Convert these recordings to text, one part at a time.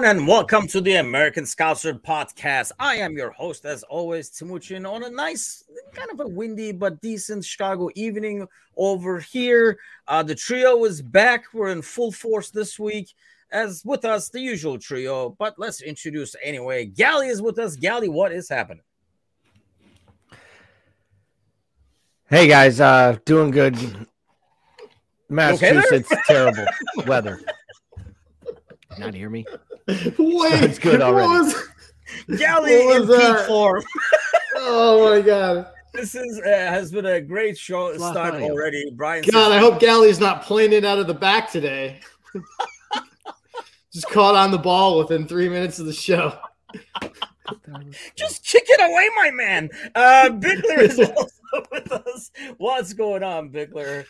everyone, and welcome to the American Scouser podcast. I am your host, as always, Timuchin, on a nice, kind of a windy but decent Chicago evening over here. Uh, the trio is back. We're in full force this week, as with us, the usual trio. But let's introduce anyway. Gally is with us. Gally, what is happening? Hey guys, uh, doing good. Massachusetts, okay terrible weather. Not hear me? Wait, it's good already. Was, Gally in peak form. oh my god. This is uh, has been a great show start already. Brian. God, says, I hope Gally's not playing it out of the back today. Just caught on the ball within three minutes of the show. Just kick it away, my man. Uh, Bickler is also with us. What's going on, Bickler?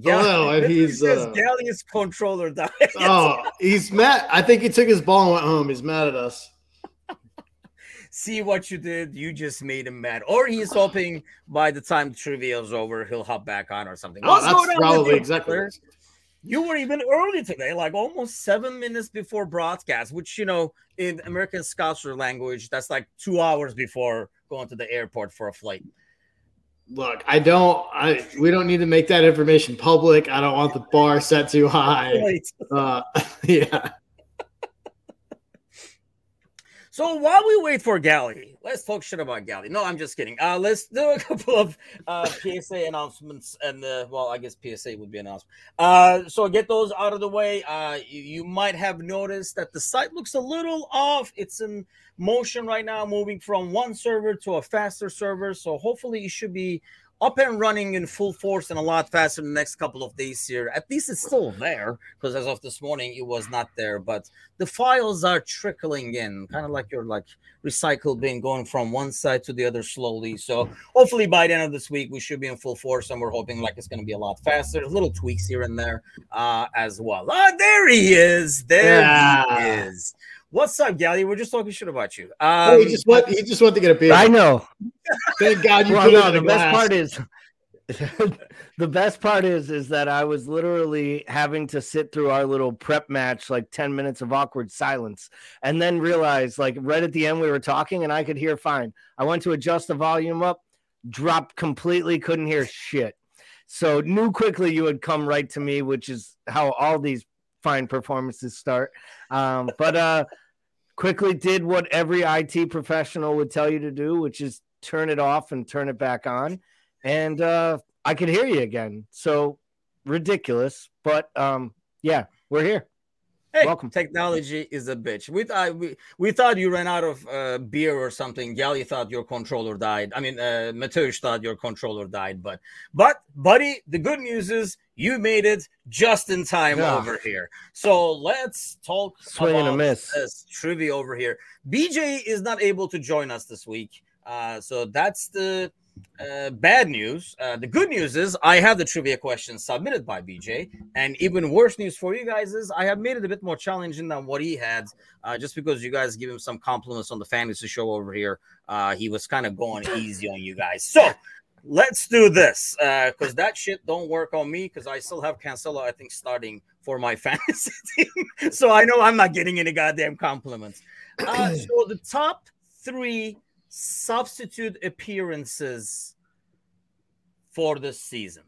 Gal- oh, and he's uh, Gally's controller died. oh, he's mad. I think he took his ball and went home. He's mad at us. See what you did? You just made him mad. Or he's hoping by the time the trivia is over, he'll hop back on or something. Oh, that's probably exactly. You were even early today, like almost seven minutes before broadcast, which you know in American Scouser language, that's like two hours before going to the airport for a flight. Look, I don't. I we don't need to make that information public. I don't want the bar set too high. Right. Uh, yeah. So while we wait for Gally, let's talk shit about Gally. No, I'm just kidding. Uh, let's do a couple of uh, PSA announcements, and uh, well, I guess PSA would be announced. Uh, so get those out of the way. Uh, you, you might have noticed that the site looks a little off. It's in motion right now, moving from one server to a faster server. So hopefully, it should be up and running in full force and a lot faster in the next couple of days here. At least it's still there because as of this morning, it was not there. But the files are trickling in, kind of like your like recycle bin going from one side to the other slowly. So hopefully by the end of this week, we should be in full force, and we're hoping like it's going to be a lot faster. Little tweaks here and there uh, as well. Ah, there he is. There yeah. he is. What's up, Gally? We're just talking shit about you. Um, he just want he just wanted to get a beer. I know. Thank God you well, put no, the best part is the best part is is that I was literally having to sit through our little prep match, like 10 minutes of awkward silence, and then realize like right at the end we were talking and I could hear fine. I went to adjust the volume up, dropped completely, couldn't hear shit. So knew quickly you would come right to me, which is how all these fine performances start. Um, but uh, quickly did what every IT professional would tell you to do, which is turn it off and turn it back on. And uh, I could hear you again. So ridiculous. But um, yeah, we're here. Hey, Welcome. Technology is a bitch. We thought we, we thought you ran out of uh, beer or something. Gally thought your controller died. I mean, uh, Mateusz thought your controller died. But but buddy, the good news is you made it just in time yeah. over here. So let's talk Swing about this trivia over here. BJ is not able to join us this week. Uh, so that's the uh, bad news. Uh, the good news is I have the trivia questions submitted by BJ, and even worse news for you guys is I have made it a bit more challenging than what he had. Uh, just because you guys give him some compliments on the fantasy show over here, uh, he was kind of going easy on you guys. So let's do this because uh, that shit don't work on me because I still have Cancelo. I think starting for my fantasy team, so I know I'm not getting any goddamn compliments. Uh, so the top three substitute appearances for this season.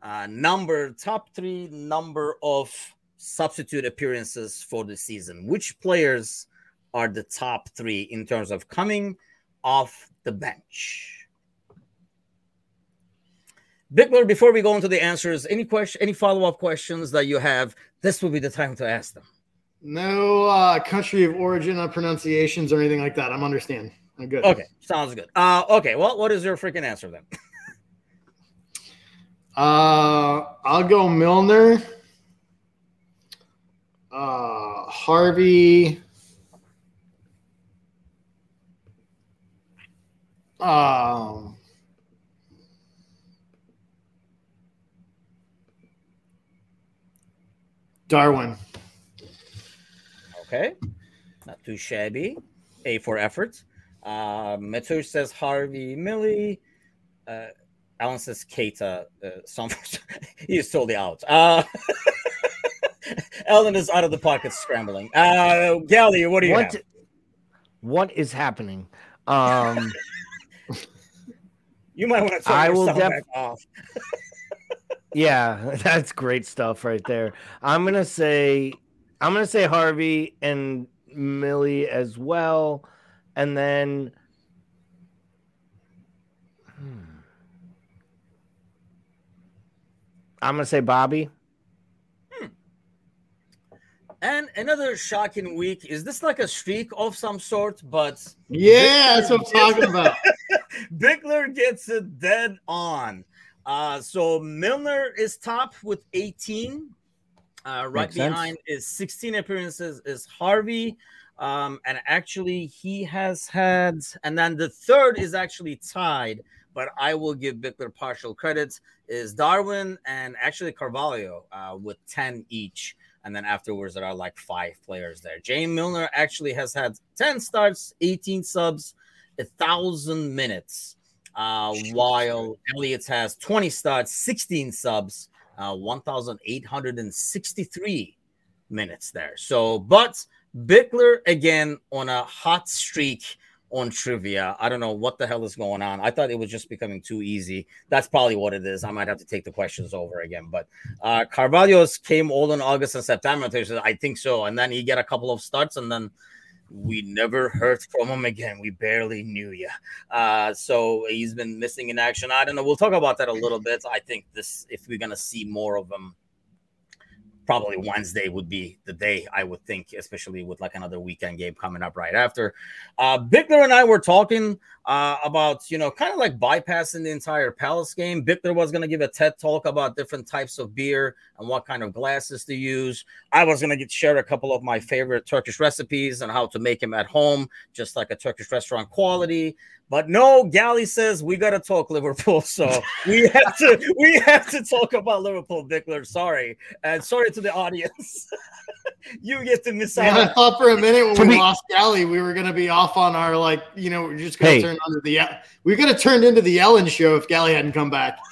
Uh, number top three number of substitute appearances for the season. Which players are the top three in terms of coming off the bench? Bickler, before we go into the answers, any question, any follow-up questions that you have, this will be the time to ask them. No uh, country of origin of pronunciations or anything like that. I'm understand. I'm good. Okay, sounds good. Uh, okay, well, what is your freaking answer then? uh, I'll go Milner, uh, Harvey, um, Darwin. Okay, not too shabby. A for effort. Uh, Mateusz says Harvey Millie. Uh, Alan says Keita. Uh, some he's totally out. Uh, Eldon is out of the pocket scrambling. Uh, Gally, what do you what, have? What is happening? Um, you might want to turn I will def- back off. yeah, that's great stuff right there. I'm gonna say, I'm gonna say Harvey and Millie as well, and then. Hmm, I'm gonna say Bobby. And another shocking week. Is this like a streak of some sort? But yeah, that's what I'm talking about. Bickler gets it dead on. Uh, so Milner is top with 18. Uh, right Makes behind sense. is 16 appearances is Harvey. Um, and actually, he has had, and then the third is actually tied, but I will give Bickler partial credit, is Darwin and actually Carvalho uh, with 10 each and then afterwards there are like five players there. James Milner actually has had 10 starts, 18 subs, a thousand minutes, uh, while Elliott has 20 starts, 16 subs, uh, 1,863 minutes there. So, but Bickler again on a hot streak on trivia. I don't know what the hell is going on. I thought it was just becoming too easy. That's probably what it is. I might have to take the questions over again. But uh Carvalho's came all in August and September. I think so. And then he get a couple of starts and then we never heard from him again. We barely knew you. Uh, so he's been missing in action. I don't know. We'll talk about that a little bit. I think this, if we're gonna see more of him probably Wednesday would be the day I would think, especially with like another weekend game coming up right after. Uh, Bickler and I were talking uh, about, you know, kind of like bypassing the entire Palace game. Bickler was going to give a TED talk about different types of beer and what kind of glasses to use. I was going to share a couple of my favorite Turkish recipes and how to make them at home, just like a Turkish restaurant quality. But no, Gally says we got to talk Liverpool, so we have to we have to talk about Liverpool, Bickler. Sorry, and sorry to the audience. you get to miss out. I thought for a minute when we lost Gally, we were going to be off on our like, you know, we're just going to hey. turn under the we're going to turn into the Ellen show if Gally hadn't come back.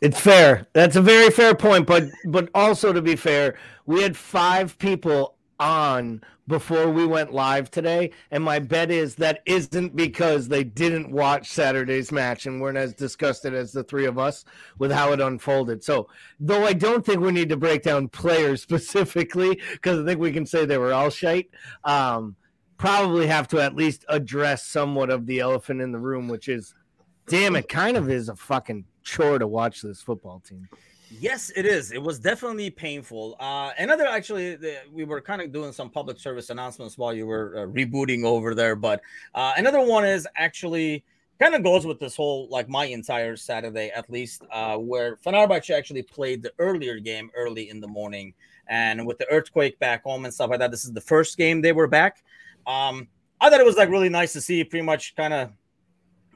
It's fair. That's a very fair point, but but also to be fair, we had five people on before we went live today. And my bet is that isn't because they didn't watch Saturday's match and weren't as disgusted as the three of us with how it unfolded. So, though I don't think we need to break down players specifically, because I think we can say they were all shite, um, probably have to at least address somewhat of the elephant in the room, which is damn, it kind of is a fucking chore to watch this football team. Yes, it is. It was definitely painful. Uh, another, actually, the, we were kind of doing some public service announcements while you were uh, rebooting over there. But uh, another one is actually kind of goes with this whole, like my entire Saturday at least, uh, where Fenerbahce actually played the earlier game early in the morning. And with the earthquake back home and stuff like that, this is the first game they were back. Um, I thought it was like really nice to see pretty much kind of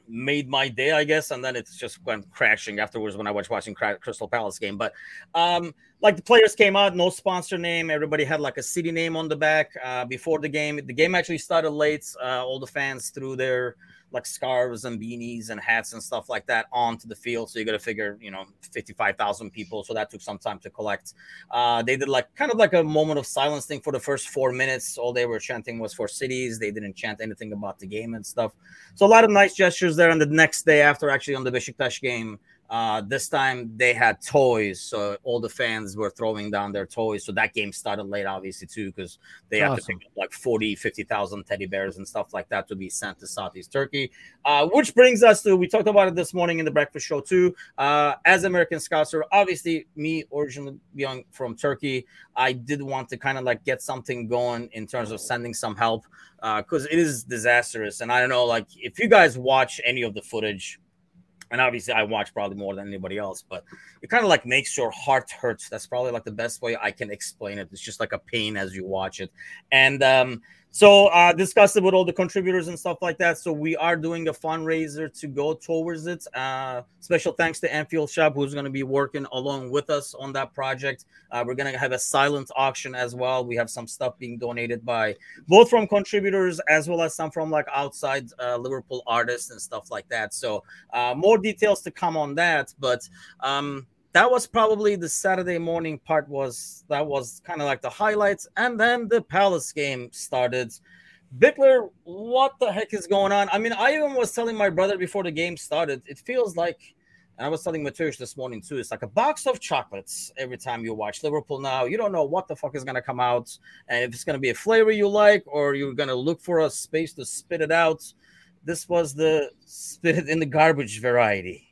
made my day, I guess, and then it just went crashing afterwards when I was watching Crystal Palace game. But um, like the players came out, no sponsor name. Everybody had like a city name on the back uh, before the game. The game actually started late. Uh, all the fans threw their like scarves and beanies and hats and stuff like that onto the field. So you got to figure, you know, 55,000 people. So that took some time to collect. Uh, they did like kind of like a moment of silence thing for the first four minutes. All they were chanting was for cities. They didn't chant anything about the game and stuff. So a lot of nice gestures there. And the next day after actually on the Besiktas game, uh, this time they had toys, so all the fans were throwing down their toys. So that game started late, obviously, too, because they awesome. had to pick up like 40, 50,000 teddy bears and stuff like that to be sent to Southeast Turkey. Uh, which brings us to we talked about it this morning in the breakfast show, too. Uh, as American Scouser, obviously, me originally young from Turkey, I did want to kind of like get something going in terms of sending some help because uh, it is disastrous. And I don't know, like, if you guys watch any of the footage, and obviously I watch probably more than anybody else, but it kind of like makes your heart hurt. That's probably like the best way I can explain it. It's just like a pain as you watch it. And um, so uh, discussed it with all the contributors and stuff like that. So we are doing a fundraiser to go towards it. Uh, special thanks to Anfield Shop, who's going to be working along with us on that project. Uh, we're going to have a silent auction as well. We have some stuff being donated by both from contributors as well as some from like outside uh, Liverpool artists and stuff like that. So uh, more details to come on that. But um, that was probably the Saturday morning part. Was that was kind of like the highlights, and then the Palace game started. Bickler, what the heck is going on? I mean, I even was telling my brother before the game started. It feels like, and I was telling Mateusz this morning too. It's like a box of chocolates every time you watch Liverpool. Now you don't know what the fuck is gonna come out, and if it's gonna be a flavor you like, or you're gonna look for a space to spit it out. This was the spit in the garbage variety.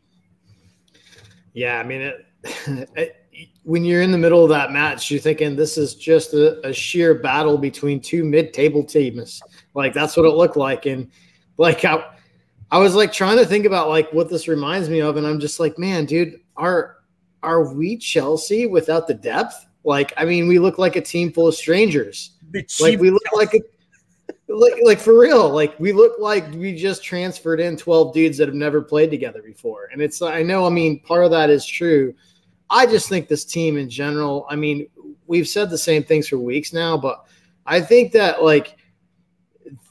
Yeah, I mean, it, when you're in the middle of that match, you're thinking this is just a, a sheer battle between two mid-table teams. Like that's what it looked like, and like I, I was like trying to think about like what this reminds me of, and I'm just like, man, dude, are are we Chelsea without the depth? Like, I mean, we look like a team full of strangers. Like we look like a like like for real like we look like we just transferred in 12 dudes that have never played together before and it's i know i mean part of that is true i just think this team in general i mean we've said the same things for weeks now but i think that like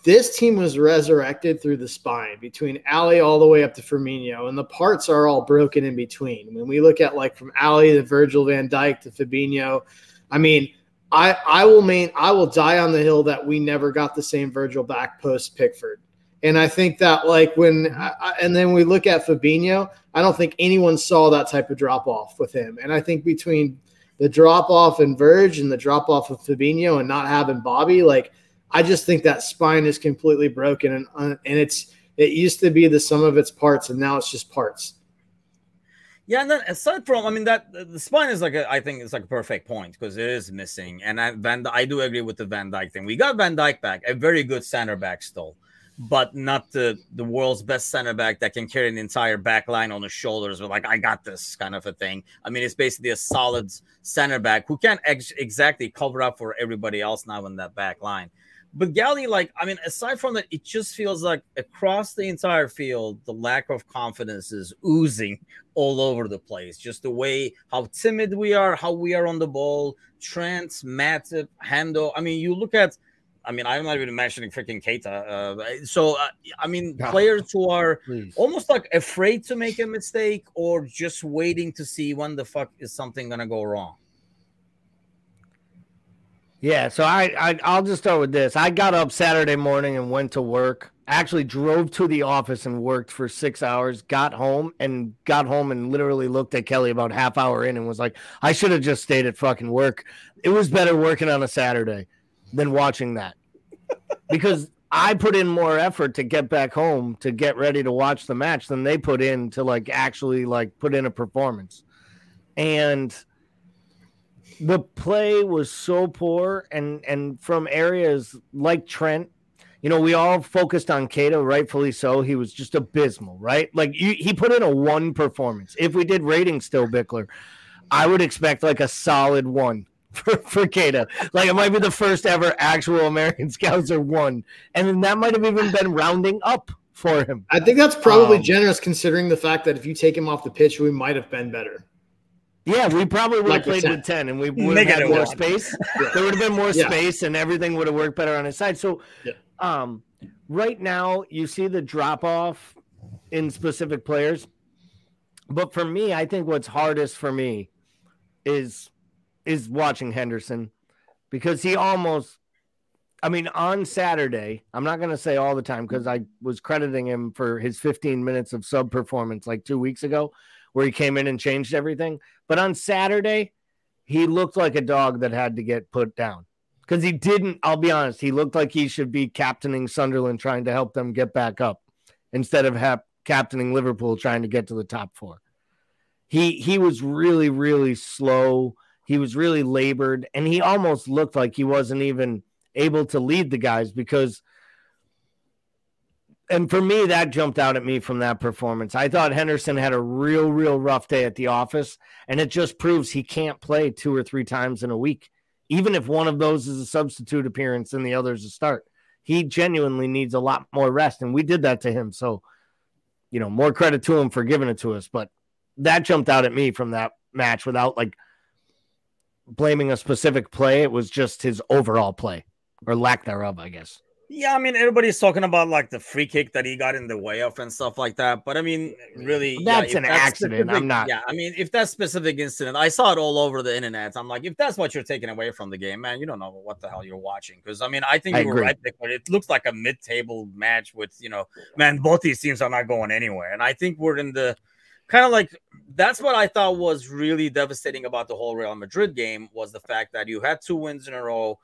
this team was resurrected through the spine between Ali all the way up to Firmino, and the parts are all broken in between. When we look at like from Ali to Virgil van Dijk to Fabinho, I mean, I I will main I will die on the hill that we never got the same Virgil back post Pickford. And I think that like when I, and then we look at Fabinho, I don't think anyone saw that type of drop off with him. And I think between the drop off and Verge and the drop off of Fabinho and not having Bobby, like I just think that spine is completely broken and uh, and it's it used to be the sum of its parts and now it's just parts. Yeah, and then aside from, I mean, that the spine is like a, I think it's like a perfect point because it is missing. And I, Van, I do agree with the Van Dijk thing. We got Van Dijk back, a very good center back still, but not the the world's best center back that can carry an entire back line on his shoulders with like I got this kind of a thing. I mean, it's basically a solid center back who can't ex- exactly cover up for everybody else now in that back line. But Gally, like, I mean, aside from that, it just feels like across the entire field, the lack of confidence is oozing all over the place. Just the way how timid we are, how we are on the ball, Trent, Matip, Hendo. I mean, you look at, I mean, I'm not even mentioning freaking Keita. Uh, so, uh, I mean, players who are Please. almost like afraid to make a mistake or just waiting to see when the fuck is something going to go wrong. Yeah, so I, I I'll just start with this. I got up Saturday morning and went to work. Actually drove to the office and worked for six hours. Got home and got home and literally looked at Kelly about half hour in and was like, I should have just stayed at fucking work. It was better working on a Saturday than watching that because I put in more effort to get back home to get ready to watch the match than they put in to like actually like put in a performance. And the play was so poor and and from areas like Trent you know, we all focused on Keita, rightfully so. He was just abysmal, right? Like you, he put in a one performance. If we did ratings still, Bickler, I would expect like a solid one for, for Keita. Like it might be the first ever actual American Scouser one. And then that might have even been rounding up for him. I think that's probably um, generous considering the fact that if you take him off the pitch, we might have been better. Yeah, we probably would have played 10. with 10 and we would have had more one. space. yeah. There would have been more yeah. space and everything would have worked better on his side. So, yeah. um, right now, you see the drop off in specific players. But for me, I think what's hardest for me is is watching Henderson because he almost I mean, on Saturday, I'm not going to say all the time because I was crediting him for his 15 minutes of sub performance like two weeks ago where he came in and changed everything. But on Saturday, he looked like a dog that had to get put down because he didn't. I'll be honest, he looked like he should be captaining Sunderland, trying to help them get back up instead of ha- captaining Liverpool, trying to get to the top four. He he was really really slow. He was really labored, and he almost looked like he wasn't even able to lead the guys because and for me, that jumped out at me from that performance. I thought Henderson had a real, real rough day at the office, and it just proves he can't play two or three times in a week, even if one of those is a substitute appearance and the other is a start. He genuinely needs a lot more rest, and we did that to him. So, you know, more credit to him for giving it to us. But that jumped out at me from that match without like blaming a specific play. It was just his overall play or lack thereof, I guess. Yeah, I mean everybody's talking about like the free kick that he got in the way of and stuff like that. But I mean, really, that's yeah, an that's accident. I'm not. Yeah, I mean, if that specific incident, I saw it all over the internet. I'm like, if that's what you're taking away from the game, man, you don't know what the hell you're watching. Because I mean, I think I you agree. were right, but it looks like a mid-table match with you know, man, both these teams are not going anywhere, and I think we're in the kind of like that's what I thought was really devastating about the whole Real Madrid game was the fact that you had two wins in a row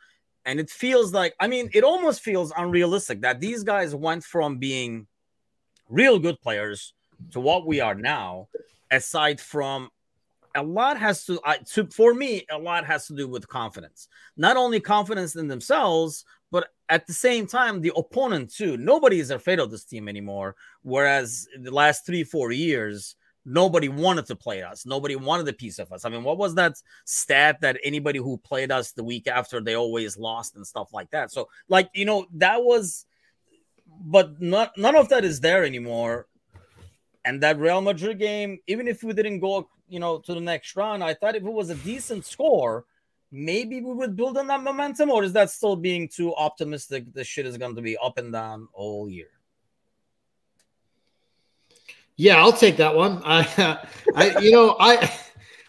and it feels like, I mean, it almost feels unrealistic that these guys went from being real good players to what we are now, aside from a lot has to, I, to for me, a lot has to do with confidence. Not only confidence in themselves, but at the same time, the opponent too. Nobody is afraid of this team anymore. Whereas the last three, four years, nobody wanted to play us. Nobody wanted a piece of us. I mean, what was that stat that anybody who played us the week after they always lost and stuff like that? So, like, you know, that was, but not none of that is there anymore. And that Real Madrid game, even if we didn't go, you know, to the next round, I thought if it was a decent score, maybe we would build on that momentum. Or is that still being too optimistic? The shit is going to be up and down all year. Yeah, I'll take that one. I, I, you know, I,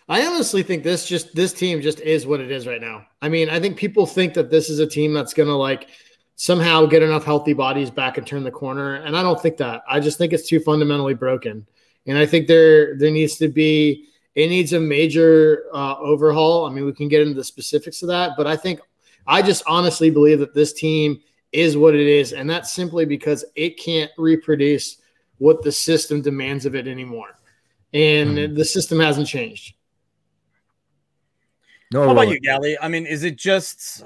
I honestly think this just this team just is what it is right now. I mean, I think people think that this is a team that's to like somehow get enough healthy bodies back and turn the corner, and I don't think that. I just think it's too fundamentally broken, and I think there there needs to be it needs a major uh, overhaul. I mean, we can get into the specifics of that, but I think I just honestly believe that this team is what it is, and that's simply because it can't reproduce what the system demands of it anymore. And mm-hmm. the system hasn't changed. No, How about you, Gally? I mean, is it just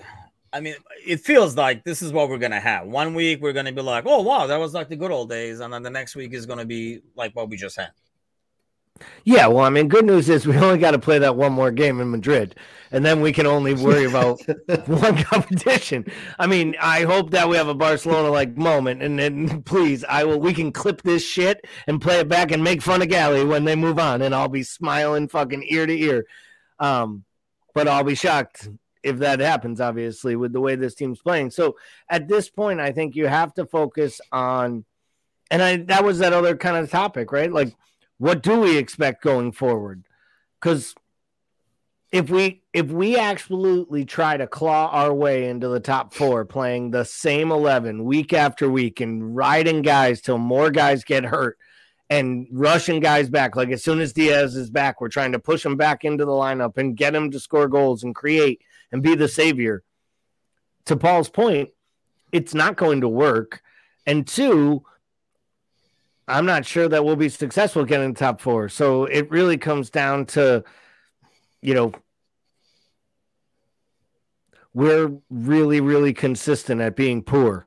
I mean, it feels like this is what we're gonna have. One week we're gonna be like, "Oh wow, that was like the good old days," and then the next week is gonna be like what we just had. Yeah, well, I mean, good news is we only got to play that one more game in Madrid, and then we can only worry about one competition. I mean, I hope that we have a Barcelona-like moment, and then please, I will. We can clip this shit and play it back and make fun of Gally when they move on, and I'll be smiling fucking ear to ear. Um, but I'll be shocked if that happens, obviously, with the way this team's playing. So at this point, I think you have to focus on, and I that was that other kind of topic, right? Like what do we expect going forward? Because if we if we absolutely try to claw our way into the top four, playing the same eleven week after week and riding guys till more guys get hurt and rushing guys back, like as soon as Diaz is back, we're trying to push him back into the lineup and get him to score goals and create and be the savior. To Paul's point, it's not going to work. And two, I'm not sure that we'll be successful getting top four. So it really comes down to, you know, we're really, really consistent at being poor.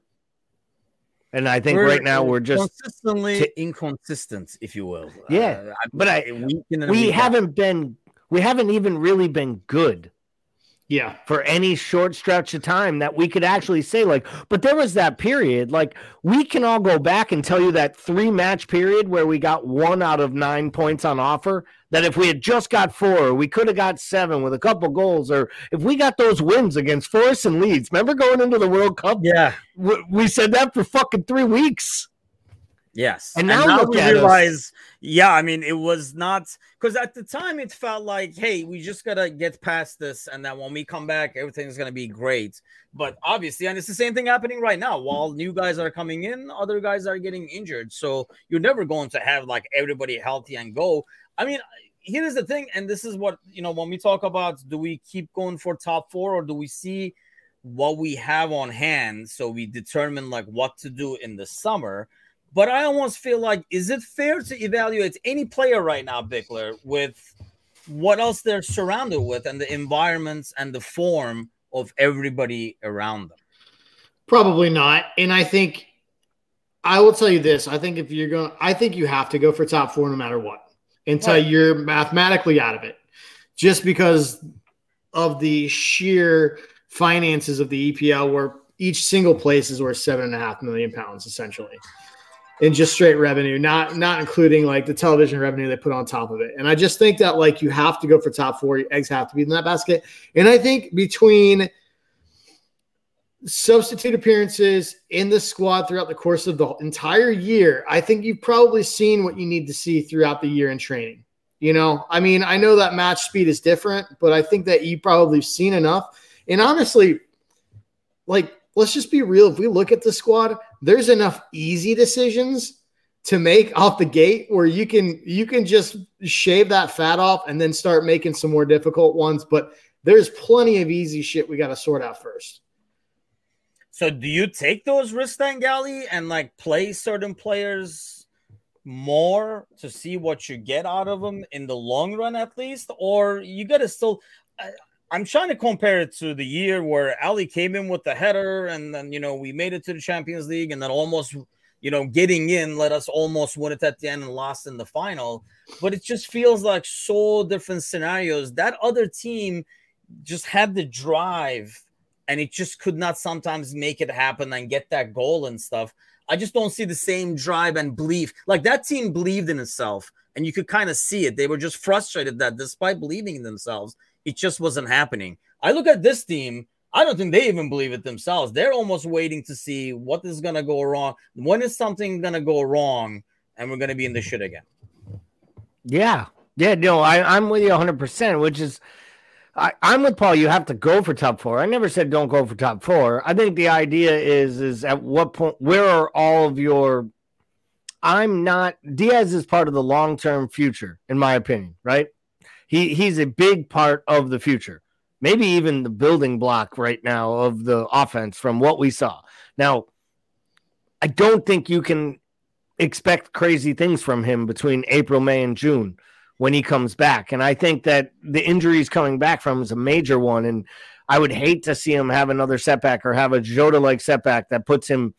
And I think we're, right now we're just consistently t- inconsistent, if you will. Yeah, uh, but I we haven't been we haven't even really been good. Yeah. For any short stretch of time that we could actually say, like, but there was that period. Like, we can all go back and tell you that three match period where we got one out of nine points on offer. That if we had just got four, we could have got seven with a couple goals. Or if we got those wins against Forest and Leeds, remember going into the World Cup? Yeah. We said that for fucking three weeks. Yes. And now, and now we realize, us. yeah, I mean, it was not because at the time it felt like, hey, we just got to get past this. And then when we come back, everything's going to be great. But obviously, and it's the same thing happening right now. While new guys are coming in, other guys are getting injured. So you're never going to have like everybody healthy and go. I mean, here's the thing. And this is what, you know, when we talk about do we keep going for top four or do we see what we have on hand so we determine like what to do in the summer? But I almost feel like, is it fair to evaluate any player right now, Bickler, with what else they're surrounded with and the environments and the form of everybody around them? Probably not. And I think I will tell you this. I think if you're going, I think you have to go for top four no matter what until right. you're mathematically out of it, just because of the sheer finances of the EPL, where each single place is worth seven and a half million pounds essentially in just straight revenue, not not including like the television revenue they put on top of it. And I just think that like you have to go for top four. Your eggs have to be in that basket. And I think between substitute appearances in the squad throughout the course of the entire year, I think you've probably seen what you need to see throughout the year in training. You know, I mean, I know that match speed is different, but I think that you probably seen enough. And honestly, like, let's just be real. If we look at the squad, there's enough easy decisions to make off the gate where you can you can just shave that fat off and then start making some more difficult ones. But there's plenty of easy shit we got to sort out first. So do you take those risks then, Gally, and like play certain players more to see what you get out of them in the long run at least? Or you gotta still I, I'm trying to compare it to the year where Ali came in with the header and then you know we made it to the Champions League and then almost you know getting in let us almost win it at the end and lost in the final. But it just feels like so different scenarios. That other team just had the drive and it just could not sometimes make it happen and get that goal and stuff. I just don't see the same drive and belief. Like that team believed in itself, and you could kind of see it. They were just frustrated that despite believing in themselves, it just wasn't happening. I look at this team. I don't think they even believe it themselves. They're almost waiting to see what is going to go wrong. When is something going to go wrong and we're going to be in the shit again? Yeah. Yeah. No, I, I'm with you 100%, which is I, am with Paul. You have to go for top four. I never said don't go for top four. I think the idea is is at what point where are all of your I'm not Diaz is part of the long term future, in my opinion, right? He he's a big part of the future. Maybe even the building block right now of the offense from what we saw. Now, I don't think you can expect crazy things from him between April, May, and June when he comes back. And I think that the injury he's coming back from is a major one. And I would hate to see him have another setback or have a Jota like setback that puts him,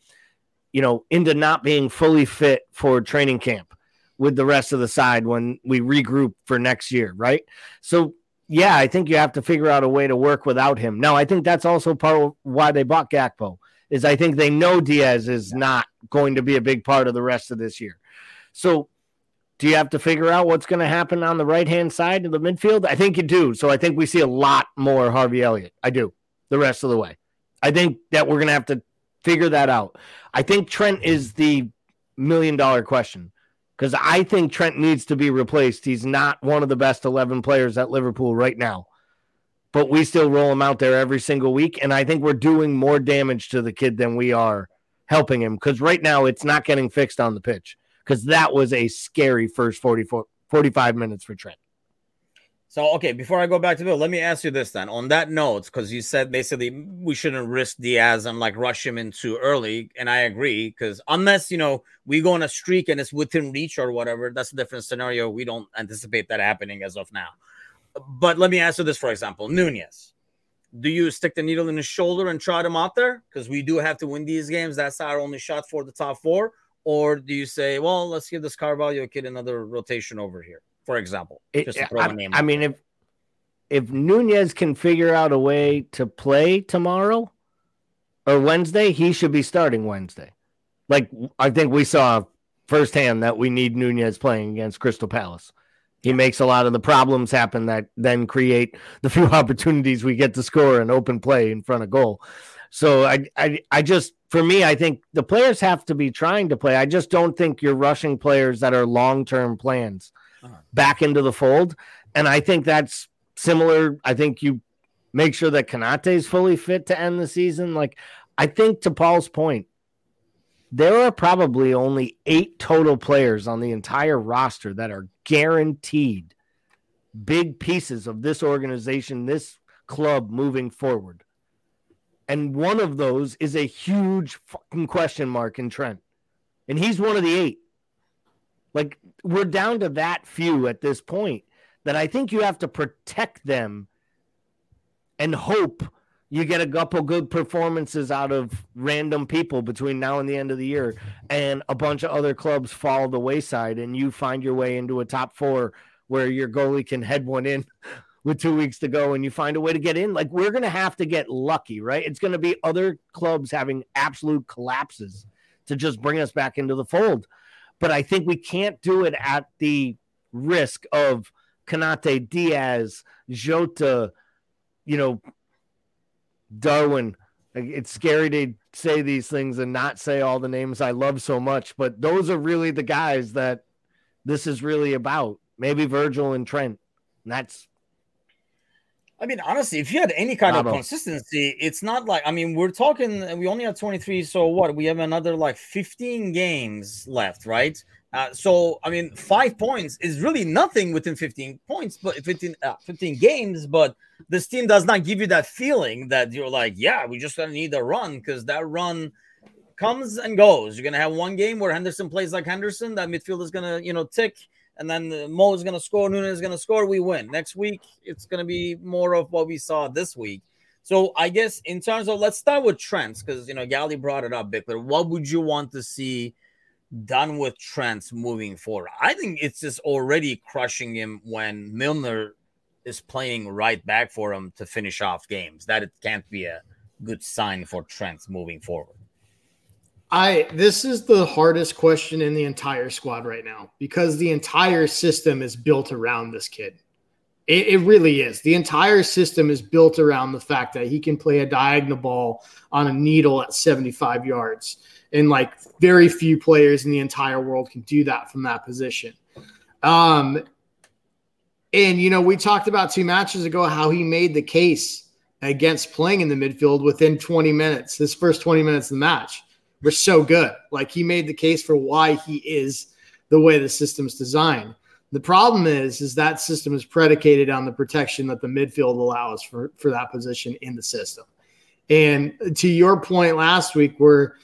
you know, into not being fully fit for training camp with the rest of the side when we regroup for next year, right? So, yeah, I think you have to figure out a way to work without him. Now, I think that's also part of why they bought Gakpo. Is I think they know Diaz is not going to be a big part of the rest of this year. So do you have to figure out what's going to happen on the right hand side of the midfield? I think you do. So I think we see a lot more Harvey Elliott. I do the rest of the way. I think that we're going to have to figure that out. I think Trent is the million dollar question because I think Trent needs to be replaced. He's not one of the best 11 players at Liverpool right now, but we still roll him out there every single week. And I think we're doing more damage to the kid than we are helping him because right now it's not getting fixed on the pitch because that was a scary first 44, 45 minutes for Trent. So, okay, before I go back to Bill, let me ask you this then. On that note, because you said basically we shouldn't risk Diaz and like rush him in too early. And I agree, because unless, you know, we go on a streak and it's within reach or whatever, that's a different scenario. We don't anticipate that happening as of now. But let me ask you this, for example Nunez. Do you stick the needle in his shoulder and trot him out there? Because we do have to win these games. That's our only shot for the top four or do you say, well, let's give this Carvalho kid another rotation over here, for example? Just it, I, I mean, if if Nunez can figure out a way to play tomorrow or Wednesday, he should be starting Wednesday. Like I think we saw firsthand that we need Nunez playing against Crystal Palace. He makes a lot of the problems happen that then create the few opportunities we get to score an open play in front of goal. So I, I, I just for me, I think the players have to be trying to play. I just don't think you're rushing players that are long term plans. Back into the fold. And I think that's similar. I think you make sure that Konate is fully fit to end the season. Like, I think to Paul's point, there are probably only eight total players on the entire roster that are guaranteed big pieces of this organization, this club moving forward. And one of those is a huge fucking question mark in Trent. And he's one of the eight. Like, we're down to that few at this point that I think you have to protect them and hope you get a couple good performances out of random people between now and the end of the year and a bunch of other clubs fall the wayside and you find your way into a top four where your goalie can head one in with two weeks to go and you find a way to get in, like we're going to have to get lucky, right? It's going to be other clubs having absolute collapses to just bring us back into the fold. But I think we can't do it at the risk of Konate, Diaz, Jota, you know, Darwin, it's scary to say these things and not say all the names I love so much, but those are really the guys that this is really about. Maybe Virgil and Trent. And that's I mean, honestly, if you had any kind of consistency, it's not like I mean, we're talking. We only have twenty three, so what? We have another like fifteen games left, right? Uh, so I mean, five points is really nothing within fifteen points, but 15, uh, 15 games. But this team does not give you that feeling that you're like, yeah, we just gonna need a run because that run comes and goes. You're gonna have one game where Henderson plays like Henderson, that midfield is gonna you know tick and then Mo is going to score, Nunez is going to score, we win. Next week, it's going to be more of what we saw this week. So I guess in terms of let's start with Trent's because you know Gally brought it up, Bickler. What would you want to see done with Trent's moving forward? I think it's just already crushing him when Milner is playing right back for him to finish off games. That it can't be a good sign for Trent's moving forward. I this is the hardest question in the entire squad right now because the entire system is built around this kid. It, it, really is. The entire system is built around the fact that he can play a diagonal ball on a needle at 75 yards. And like very few players in the entire world can do that from that position. Um, and you know, we talked about two matches ago how he made the case against playing in the midfield within 20 minutes, his first 20 minutes of the match were so good. Like he made the case for why he is the way the system's designed. The problem is, is that system is predicated on the protection that the midfield allows for, for that position in the system. And to your point last week, where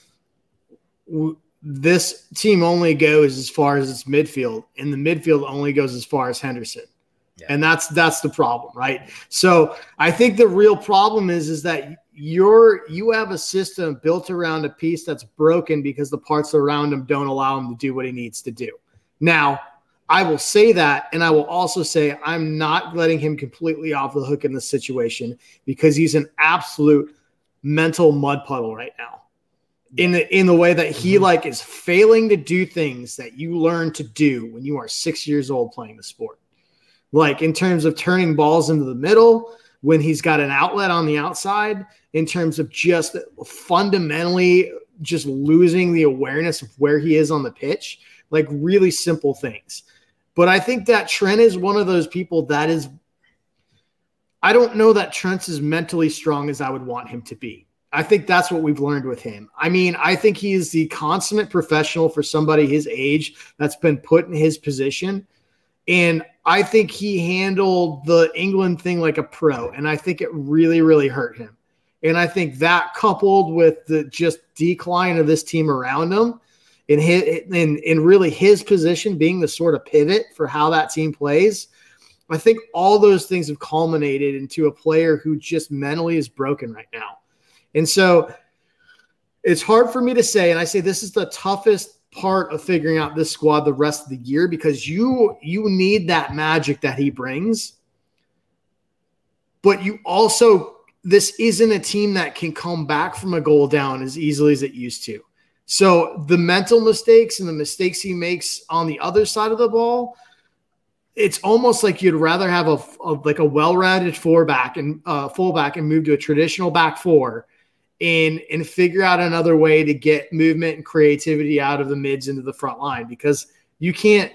this team only goes as far as its midfield, and the midfield only goes as far as Henderson. Yeah. And that's that's the problem, right? So I think the real problem is is that you're you have a system built around a piece that's broken because the parts around him don't allow him to do what he needs to do. Now, I will say that, and I will also say I'm not letting him completely off the hook in this situation because he's an absolute mental mud puddle right now. In the in the way that he mm-hmm. like is failing to do things that you learn to do when you are six years old playing the sport. Like in terms of turning balls into the middle, when he's got an outlet on the outside in terms of just fundamentally just losing the awareness of where he is on the pitch, like really simple things. But I think that Trent is one of those people that is. I don't know that Trent's as mentally strong as I would want him to be. I think that's what we've learned with him. I mean, I think he is the consummate professional for somebody his age that's been put in his position. And I think he handled the England thing like a pro, and I think it really, really hurt him. And I think that coupled with the just decline of this team around him, and his, and, and really his position being the sort of pivot for how that team plays, I think all those things have culminated into a player who just mentally is broken right now. And so it's hard for me to say, and I say this is the toughest part of figuring out this squad the rest of the year because you you need that magic that he brings. But you also this isn't a team that can come back from a goal down as easily as it used to. So the mental mistakes and the mistakes he makes on the other side of the ball it's almost like you'd rather have a, a like a well-rounded four back and uh, fullback and move to a traditional back four and and figure out another way to get movement and creativity out of the mids into the front line because you can't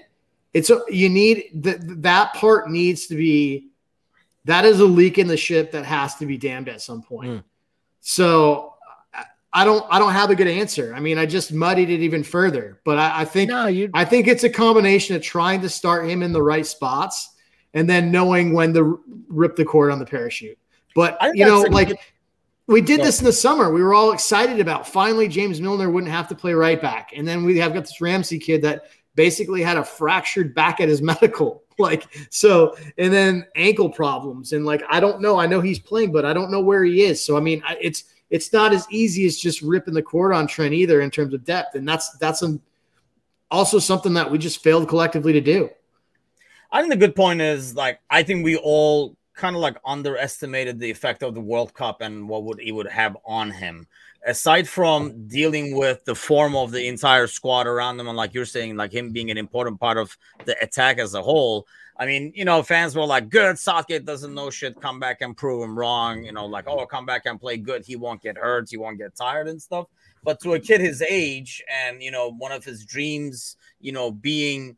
it's a, you need that that part needs to be that is a leak in the ship that has to be dammed at some point. Mm. So I don't I don't have a good answer. I mean, I just muddied it even further. But I, I think no, you... I think it's a combination of trying to start him in the right spots and then knowing when to rip the cord on the parachute. But you know, like we did this in the summer. We were all excited about finally James Milner wouldn't have to play right back. And then we have got this Ramsay kid that basically had a fractured back at his medical. Like, so, and then ankle problems. And like, I don't know. I know he's playing, but I don't know where he is. So, I mean, it's, it's not as easy as just ripping the cord on Trent either in terms of depth. And that's, that's an, also something that we just failed collectively to do. I think the good point is like, I think we all kind of like underestimated the effect of the World Cup and what would it would have on him. Aside from dealing with the form of the entire squad around him, and like you're saying, like him being an important part of the attack as a whole, I mean, you know, fans were like, good, Southgate doesn't know shit. Come back and prove him wrong. You know, like, oh, come back and play good. He won't get hurt. He won't get tired and stuff. But to a kid his age and, you know, one of his dreams, you know, being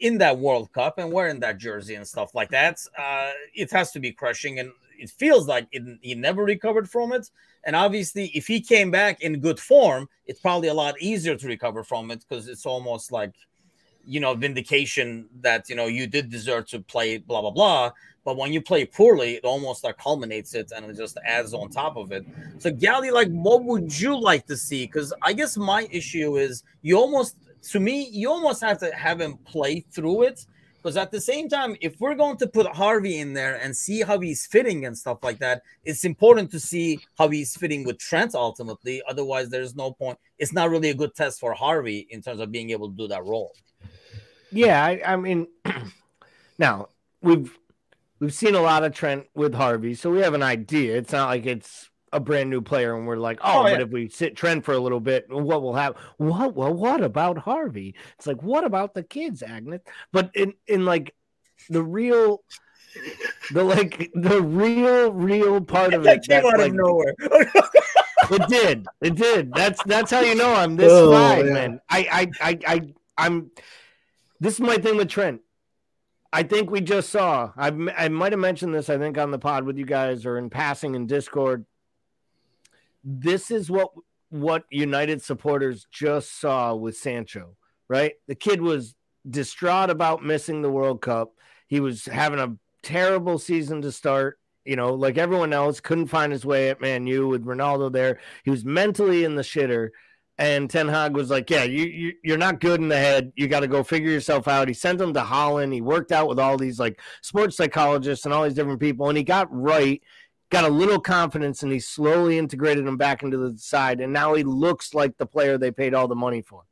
in that World Cup and wearing that jersey and stuff like that, uh, it has to be crushing. And it feels like it, he never recovered from it. And obviously, if he came back in good form, it's probably a lot easier to recover from it because it's almost like – you know, vindication that, you know, you did deserve to play, blah, blah, blah. But when you play poorly, it almost like culminates it and it just adds on top of it. So, Gally, like, what would you like to see? Because I guess my issue is you almost, to me, you almost have to have him play through it. Because at the same time, if we're going to put Harvey in there and see how he's fitting and stuff like that, it's important to see how he's fitting with Trent ultimately. Otherwise, there's no point. It's not really a good test for Harvey in terms of being able to do that role. Yeah, I, I mean, now we've we've seen a lot of Trent with Harvey, so we have an idea. It's not like it's a brand new player and we're like, oh, oh but if we sit Trent for a little bit, what will happen? What well, what about Harvey? It's like, what about the kids, Agnes? But in in like the real the like the real real part of it that came out like, of nowhere. it did. It did. That's that's how you know I'm this oh, fine, yeah. man. I I I I I'm this is my thing with Trent. I think we just saw. I I might have mentioned this. I think on the pod with you guys or in passing in Discord. This is what what United supporters just saw with Sancho. Right, the kid was distraught about missing the World Cup. He was having a terrible season to start. You know, like everyone else, couldn't find his way at Man U with Ronaldo there. He was mentally in the shitter. And Ten Hag was like, "Yeah, you, you you're not good in the head. You got to go figure yourself out." He sent him to Holland. He worked out with all these like sports psychologists and all these different people, and he got right, got a little confidence, and he slowly integrated him back into the side. And now he looks like the player they paid all the money for,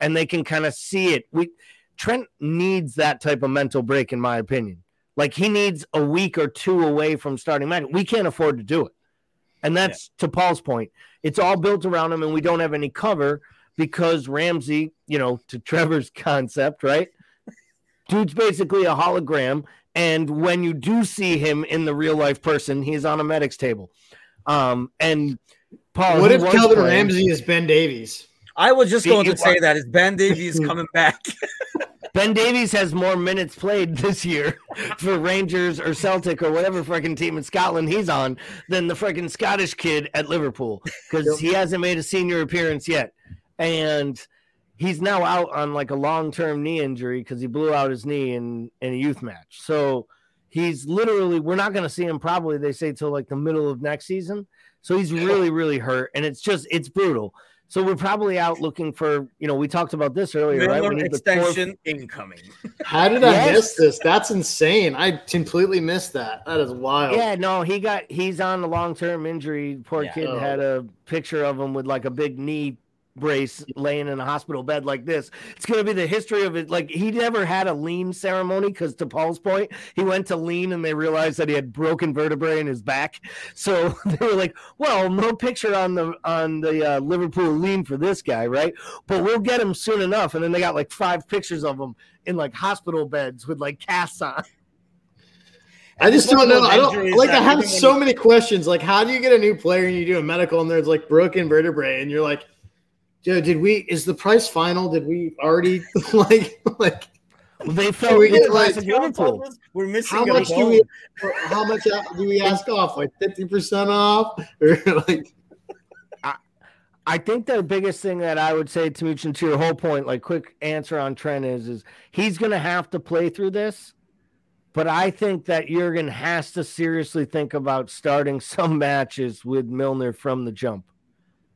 and they can kind of see it. We Trent needs that type of mental break, in my opinion. Like he needs a week or two away from starting match. We can't afford to do it. And that's yeah. to Paul's point. It's all built around him, and we don't have any cover because Ramsay, you know, to Trevor's concept, right? Dude's basically a hologram. And when you do see him in the real life person, he's on a medic's table. Um, and Paul, what if Calvin playing, Ramsay is Ben Davies? I was just going to say that is Ben Davies coming back. Ben Davies has more minutes played this year for Rangers or Celtic or whatever freaking team in Scotland he's on than the freaking Scottish kid at Liverpool because he hasn't made a senior appearance yet. And he's now out on like a long term knee injury because he blew out his knee in, in a youth match. So he's literally, we're not going to see him probably, they say, till like the middle of next season. So he's really, really hurt. And it's just, it's brutal. So we're probably out looking for, you know, we talked about this earlier, Miller right? extension incoming. How did yes. I miss this? That's insane. I completely missed that. That is wild. Yeah, no, he got he's on the long term injury. Poor yeah. kid oh. had a picture of him with like a big knee brace laying in a hospital bed like this. It's going to be the history of it. Like he never had a lean ceremony because, to Paul's point, he went to lean and they realized that he had broken vertebrae in his back. So they were like, "Well, no picture on the on the uh, Liverpool lean for this guy, right? But we'll get him soon enough." And then they got like five pictures of him in like hospital beds with like casts on. I just don't know. I don't like. I have so many questions. Like, how do you get a new player and you do a medical and there's like broken vertebrae and you're like, Dude, did we? Is the price final? Did we already like like? Well, they felt we get like We're missing. How much do we? How much do we ask off? Like fifty percent off, or like? I, I think the biggest thing that I would say to Muchin, to your whole point, like quick answer on Trent is, is he's going to have to play through this, but I think that Jurgen has to seriously think about starting some matches with Milner from the jump.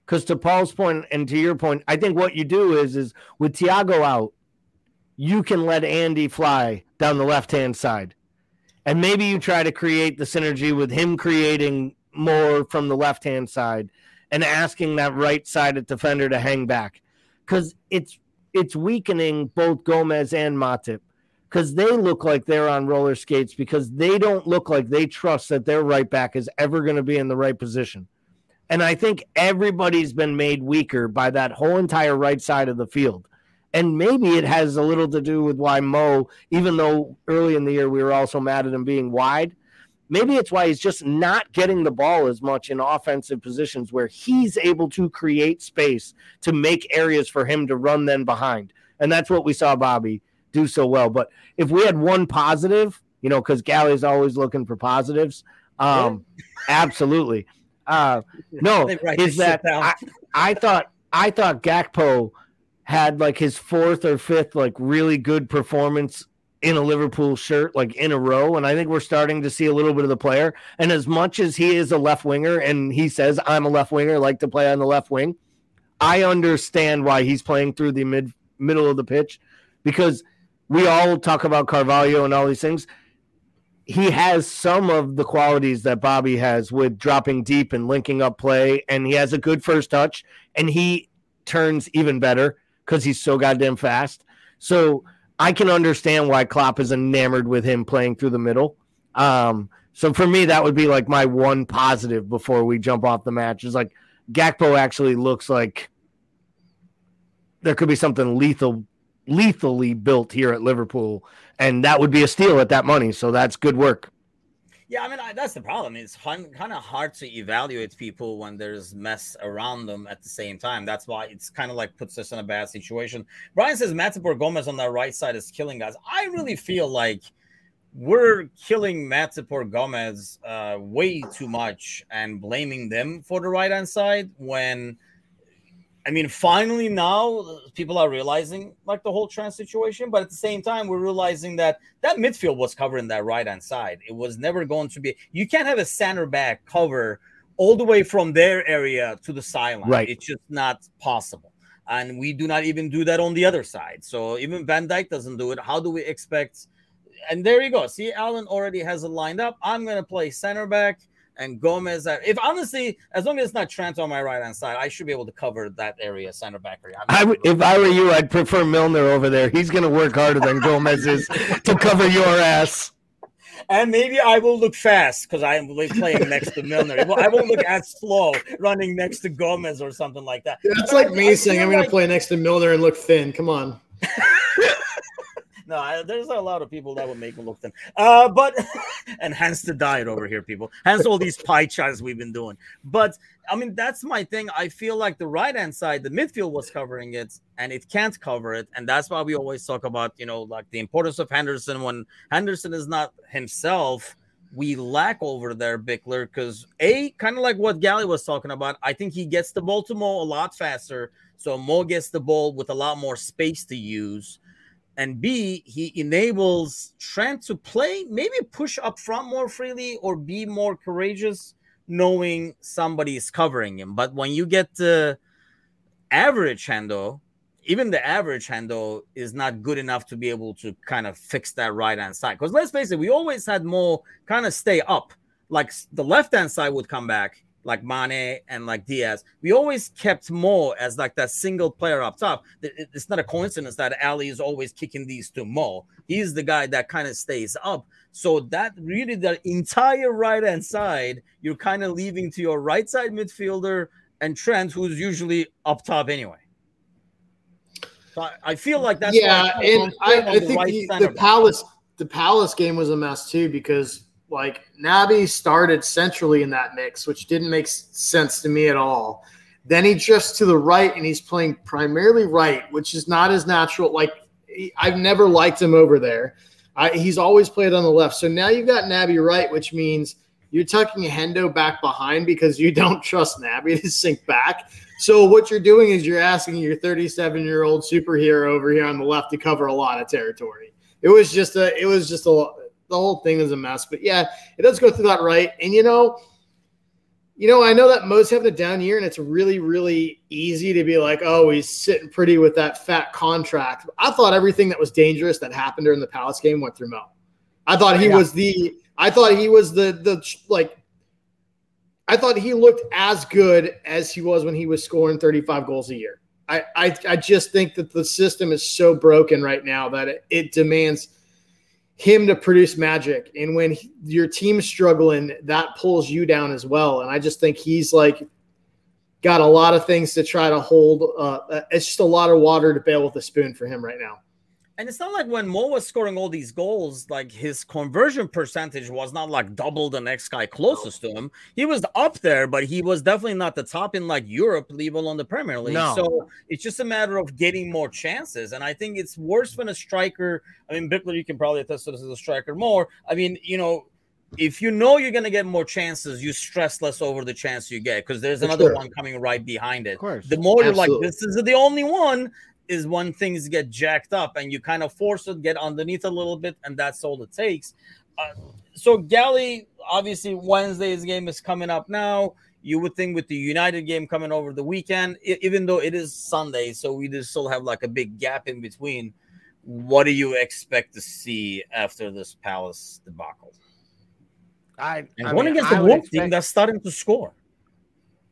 Because to Paul's point and to your point, I think what you do is is with Thiago out, you can let Andy fly down the left hand side. And maybe you try to create the synergy with him creating more from the left hand side and asking that right sided defender to hang back. Because it's it's weakening both Gomez and Matip because they look like they're on roller skates because they don't look like they trust that their right back is ever going to be in the right position. And I think everybody's been made weaker by that whole entire right side of the field. And maybe it has a little to do with why Mo, even though early in the year we were also mad at him being wide, maybe it's why he's just not getting the ball as much in offensive positions where he's able to create space to make areas for him to run then behind. And that's what we saw Bobby do so well. But if we had one positive, you know, because Gally's always looking for positives. Um, absolutely. Uh, no, is that I, I thought I thought Gakpo had like his fourth or fifth like really good performance in a Liverpool shirt like in a row and I think we're starting to see a little bit of the player. And as much as he is a left winger and he says I'm a left winger like to play on the left wing I understand why he's playing through the mid middle of the pitch because we all talk about Carvalho and all these things he has some of the qualities that Bobby has with dropping deep and linking up play, and he has a good first touch, and he turns even better because he's so goddamn fast. So I can understand why Klopp is enamored with him playing through the middle. Um, so for me, that would be like my one positive before we jump off the match. Is like Gakpo actually looks like there could be something lethal lethally built here at Liverpool, and that would be a steal at that money. So that's good work. Yeah, I mean I, that's the problem. It's kind of hard to evaluate people when there's mess around them at the same time. That's why it's kind of like puts us in a bad situation. Brian says Matip or Gomez on the right side is killing guys. I really feel like we're killing Matip or Gomez uh, way too much and blaming them for the right hand side when I mean, finally now people are realizing like the whole trans situation, but at the same time, we're realizing that that midfield was covering that right hand side. It was never going to be. You can't have a center back cover all the way from their area to the sideline. Right. It's just not possible. And we do not even do that on the other side. So even Van Dijk doesn't do it. How do we expect? And there you go. See, Alan already has it lined up. I'm going to play center back and Gomez. If honestly, as long as it's not Trent on my right hand side, I should be able to cover that area, center back area. I would, if I were you, I'd prefer Milner over there. He's going to work harder than Gomez is to cover your ass. And maybe I will look fast because I am playing next to Milner. I won't look as slow running next to Gomez or something like that. Yeah, that's like I, me I saying I'm going to play next to Milner and look thin. Come on. No, I, there's a lot of people that would make me look thin. Uh, but and hence the diet over here, people. Hence all these pie charts we've been doing. But I mean, that's my thing. I feel like the right hand side, the midfield was covering it, and it can't cover it, and that's why we always talk about, you know, like the importance of Henderson when Henderson is not himself. We lack over there, Bickler, because a kind of like what Gally was talking about. I think he gets the ball to Mo a lot faster, so Mo gets the ball with a lot more space to use and B, he enables Trent to play, maybe push up front more freely or be more courageous, knowing somebody is covering him. But when you get the average handle, even the average handle is not good enough to be able to kind of fix that right hand side. Because let's face it, we always had more kind of stay up. Like the left hand side would come back like Mane and like Diaz. We always kept Mo as like that single player up top. It's not a coincidence that Ali is always kicking these to Mo. He's the guy that kind of stays up. So that really the entire right hand side, you're kind of leaving to your right side midfielder and Trent, who's usually up top anyway. So I, feel like that's yeah, and I, I think right the, the Palace the Palace game was a mess too because like Naby started centrally in that mix, which didn't make sense to me at all. Then he drifts to the right and he's playing primarily right, which is not as natural. Like I've never liked him over there. I, he's always played on the left. So now you've got Naby right, which means you're tucking Hendo back behind because you don't trust Naby to sink back. So what you're doing is you're asking your 37 year old superhero over here on the left to cover a lot of territory. It was just a, it was just a, the whole thing is a mess. But yeah, it does go through that right. And you know, you know, I know that Mo's having a down year, and it's really, really easy to be like, oh, he's sitting pretty with that fat contract. I thought everything that was dangerous that happened during the Palace game went through Mo. I thought he yeah. was the I thought he was the the like I thought he looked as good as he was when he was scoring 35 goals a year. I I, I just think that the system is so broken right now that it, it demands – him to produce magic. And when he, your team's struggling, that pulls you down as well. And I just think he's like got a lot of things to try to hold. Uh, it's just a lot of water to bail with a spoon for him right now. And it's not like when Mo was scoring all these goals, like his conversion percentage was not like double the next guy closest to him. He was up there, but he was definitely not the top in like Europe, leave alone the Premier League. No. So it's just a matter of getting more chances. And I think it's worse when a striker. I mean, Bickler, you can probably attest to this as a striker more. I mean, you know, if you know you're going to get more chances, you stress less over the chance you get because there's another sure. one coming right behind it. Of course. The more you're like, this is the only one, is when things get jacked up and you kind of force it, get underneath a little bit, and that's all it takes. Uh, so, Gally, obviously, Wednesday's game is coming up now. You would think with the United game coming over the weekend, even though it is Sunday, so we just still have like a big gap in between. What do you expect to see after this Palace debacle? I, and I one mean, against the Wolves team that's starting to score.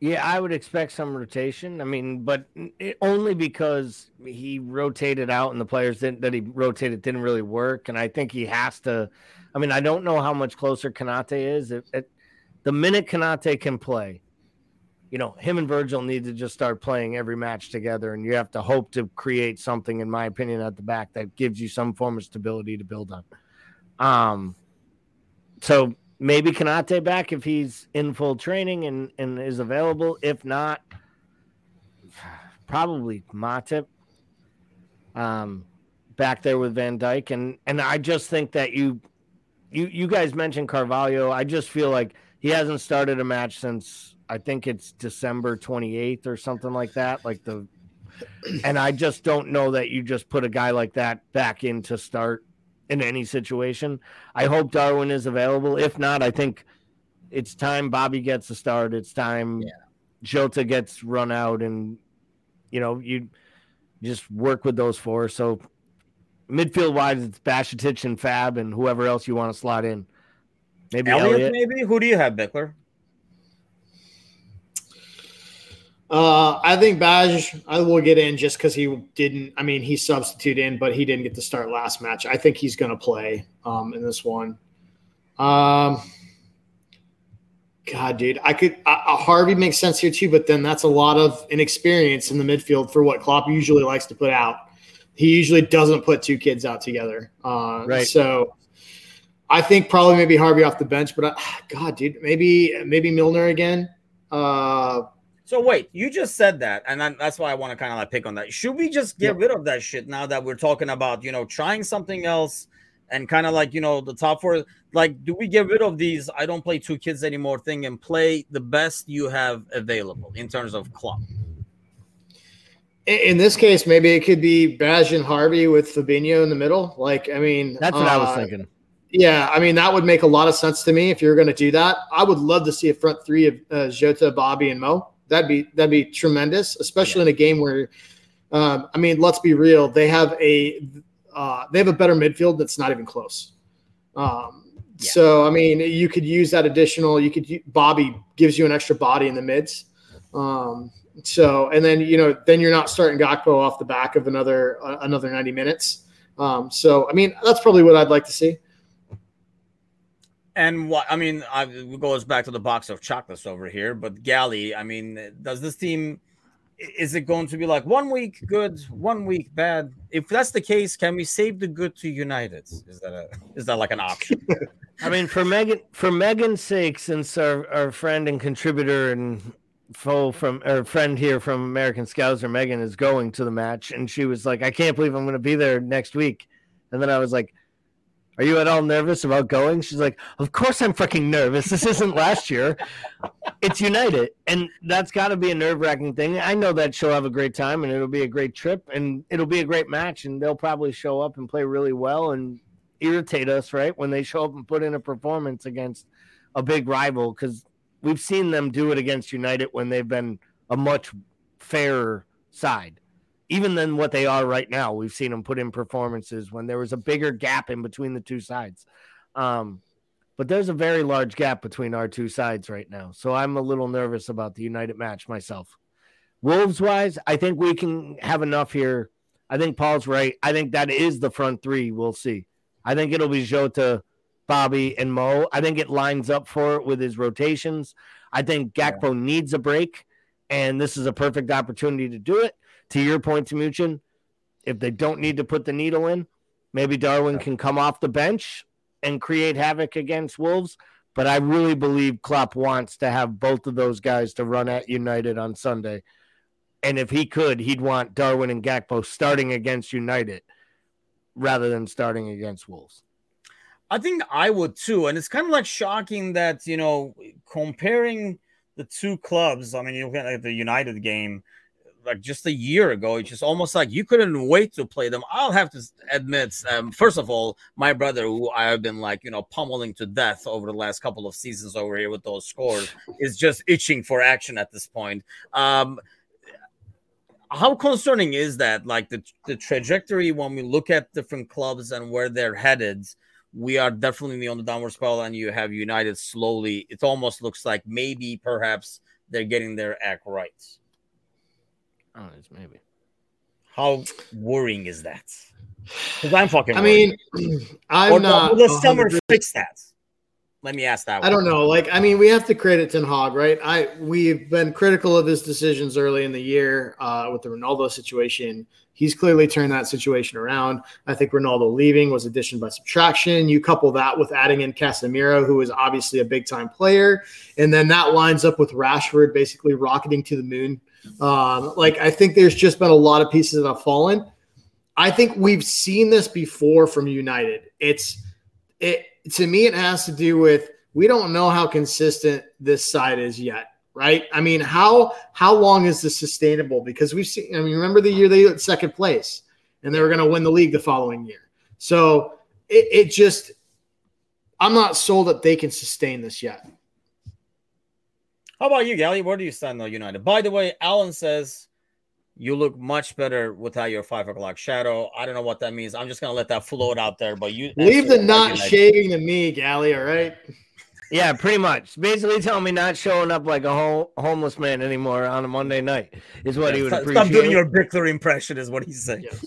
Yeah, I would expect some rotation. I mean, but it, only because he rotated out and the players that, that he rotated didn't really work. And I think he has to. I mean, I don't know how much closer Konate is. It, it, the minute Konate can play, you know, him and Virgil need to just start playing every match together. And you have to hope to create something, in my opinion, at the back that gives you some form of stability to build on. Um, so maybe Konate back if he's in full training and, and is available. If not, probably Matip um, back there with Van Dijk. And and I just think that you you you guys mentioned Carvalho. I just feel like he hasn't started a match since I think it's December 28th or something like that. Like the and I just don't know that you just put a guy like that back in to start in any situation. I hope Darwin is available. If not, I think it's time Bobby gets a start. It's time yeah. Jota gets run out, and you know you just work with those four. So midfield wise, it's Bajcetic and Fab, and whoever else you want to slot in. Maybe Elliott, Elliott. maybe. Who do you have, Bickler? Uh, I think Baj I will get in just because he didn't. I mean, he substituted in, but he didn't get to start last match. I think he's going to play um, in this one. Um, God, dude, I could. Uh, Harvey makes sense here too, but then that's a lot of inexperience in the midfield for what Klopp usually likes to put out. He usually doesn't put two kids out together. Uh, right. So I think probably maybe Harvey off the bench, but I, God, dude, maybe maybe Milner again. Uh, so wait, you just said that, and that's why I want to kind of like pick on that. Should we just get rid of that shit now that we're talking about, you know, trying something else and kind of like, you know, the top four? Like, do we get rid of these I don't play two kids anymore thing and play the best you have available in terms of club? In this case, maybe it could be Baj and Harvey with Fabinho in the middle. Like, I mean, that's what uh, I was uh, thinking. Yeah, I mean that would make a lot of sense to me if you're going to do that. I would love to see a front three of uh, Jota, Bobby, and Mo. That'd be that'd be tremendous, especially yeah. in a game where, um, I mean, let's be real. They have a uh, they have a better midfield that's not even close. Um, yeah. So I mean, you could use that additional. You could Bobby gives you an extra body in the mids. Um, so and then you know then you're not starting Gakpo off the back of another uh, another 90 minutes. Um, so I mean that's probably what I'd like to see. And what I mean, I, it goes back to the box of chocolates over here. But Gally, I mean, does this team? Is it going to be like one week good, one week bad? If that's the case, can we save the good to United? Is that a is that like an option? I mean, for Megan, for Megan's sake, since our, our friend and contributor and foe from our friend here from American Scouts, or Megan, is going to the match, and she was like, "I can't believe I'm going to be there next week," and then I was like, are you at all nervous about going? She's like, Of course I'm fucking nervous. This isn't last year. It's United. And that's got to be a nerve wracking thing. I know that she'll have a great time and it'll be a great trip and it'll be a great match. And they'll probably show up and play really well and irritate us, right? When they show up and put in a performance against a big rival. Because we've seen them do it against United when they've been a much fairer side even than what they are right now. We've seen them put in performances when there was a bigger gap in between the two sides. Um, but there's a very large gap between our two sides right now. So I'm a little nervous about the United match myself. Wolves wise, I think we can have enough here. I think Paul's right. I think that is the front three. We'll see. I think it'll be Jota, Bobby, and Mo. I think it lines up for it with his rotations. I think Gakpo yeah. needs a break And this is a perfect opportunity to do it. To your point, Timuchin, if they don't need to put the needle in, maybe Darwin can come off the bench and create havoc against Wolves. But I really believe Klopp wants to have both of those guys to run at United on Sunday. And if he could, he'd want Darwin and Gakpo starting against United rather than starting against Wolves. I think I would too. And it's kind of like shocking that, you know, comparing the two clubs, I mean, you look at the United game like just a year ago, it's just almost like you couldn't wait to play them. I'll have to admit, um, first of all, my brother, who I have been like, you know, pummeling to death over the last couple of seasons over here with those scores, is just itching for action at this point. Um, how concerning is that? Like the, the trajectory when we look at different clubs and where they're headed, we are definitely on the downward spiral, and you have United slowly. It almost looks like maybe perhaps they're getting their act right. Oh, it's maybe. How worrying is that? Because I'm fucking. I mean, I'm or not. Will the summer fix that? Let me ask that. I don't know. Like, I mean, we have to credit Ten Hag, right? I we've been critical of his decisions early in the year uh, with the Ronaldo situation. He's clearly turned that situation around. I think Ronaldo leaving was addition by subtraction. You couple that with adding in Casemiro, who is obviously a big time player, and then that lines up with Rashford basically rocketing to the moon. Um, like, I think there's just been a lot of pieces that have fallen. I think we've seen this before from United. It's it to me, it has to do with we don't know how consistent this side is yet, right? I mean, how how long is this sustainable? Because we've seen. I mean, remember the year they got second place, and they were going to win the league the following year. So it, it just, I'm not sold that they can sustain this yet. How about you, Gally? Where do you stand on United? By the way, Alan says you look much better without your five o'clock shadow. I don't know what that means. I'm just gonna let that float out there. But you leave the not shaving to me, Gally. All right. Yeah, pretty much. Basically, telling me not showing up like a ho- homeless man anymore on a Monday night is what yeah, he would stop, appreciate. Stop doing your Bickler impression, is what he's saying. Yes.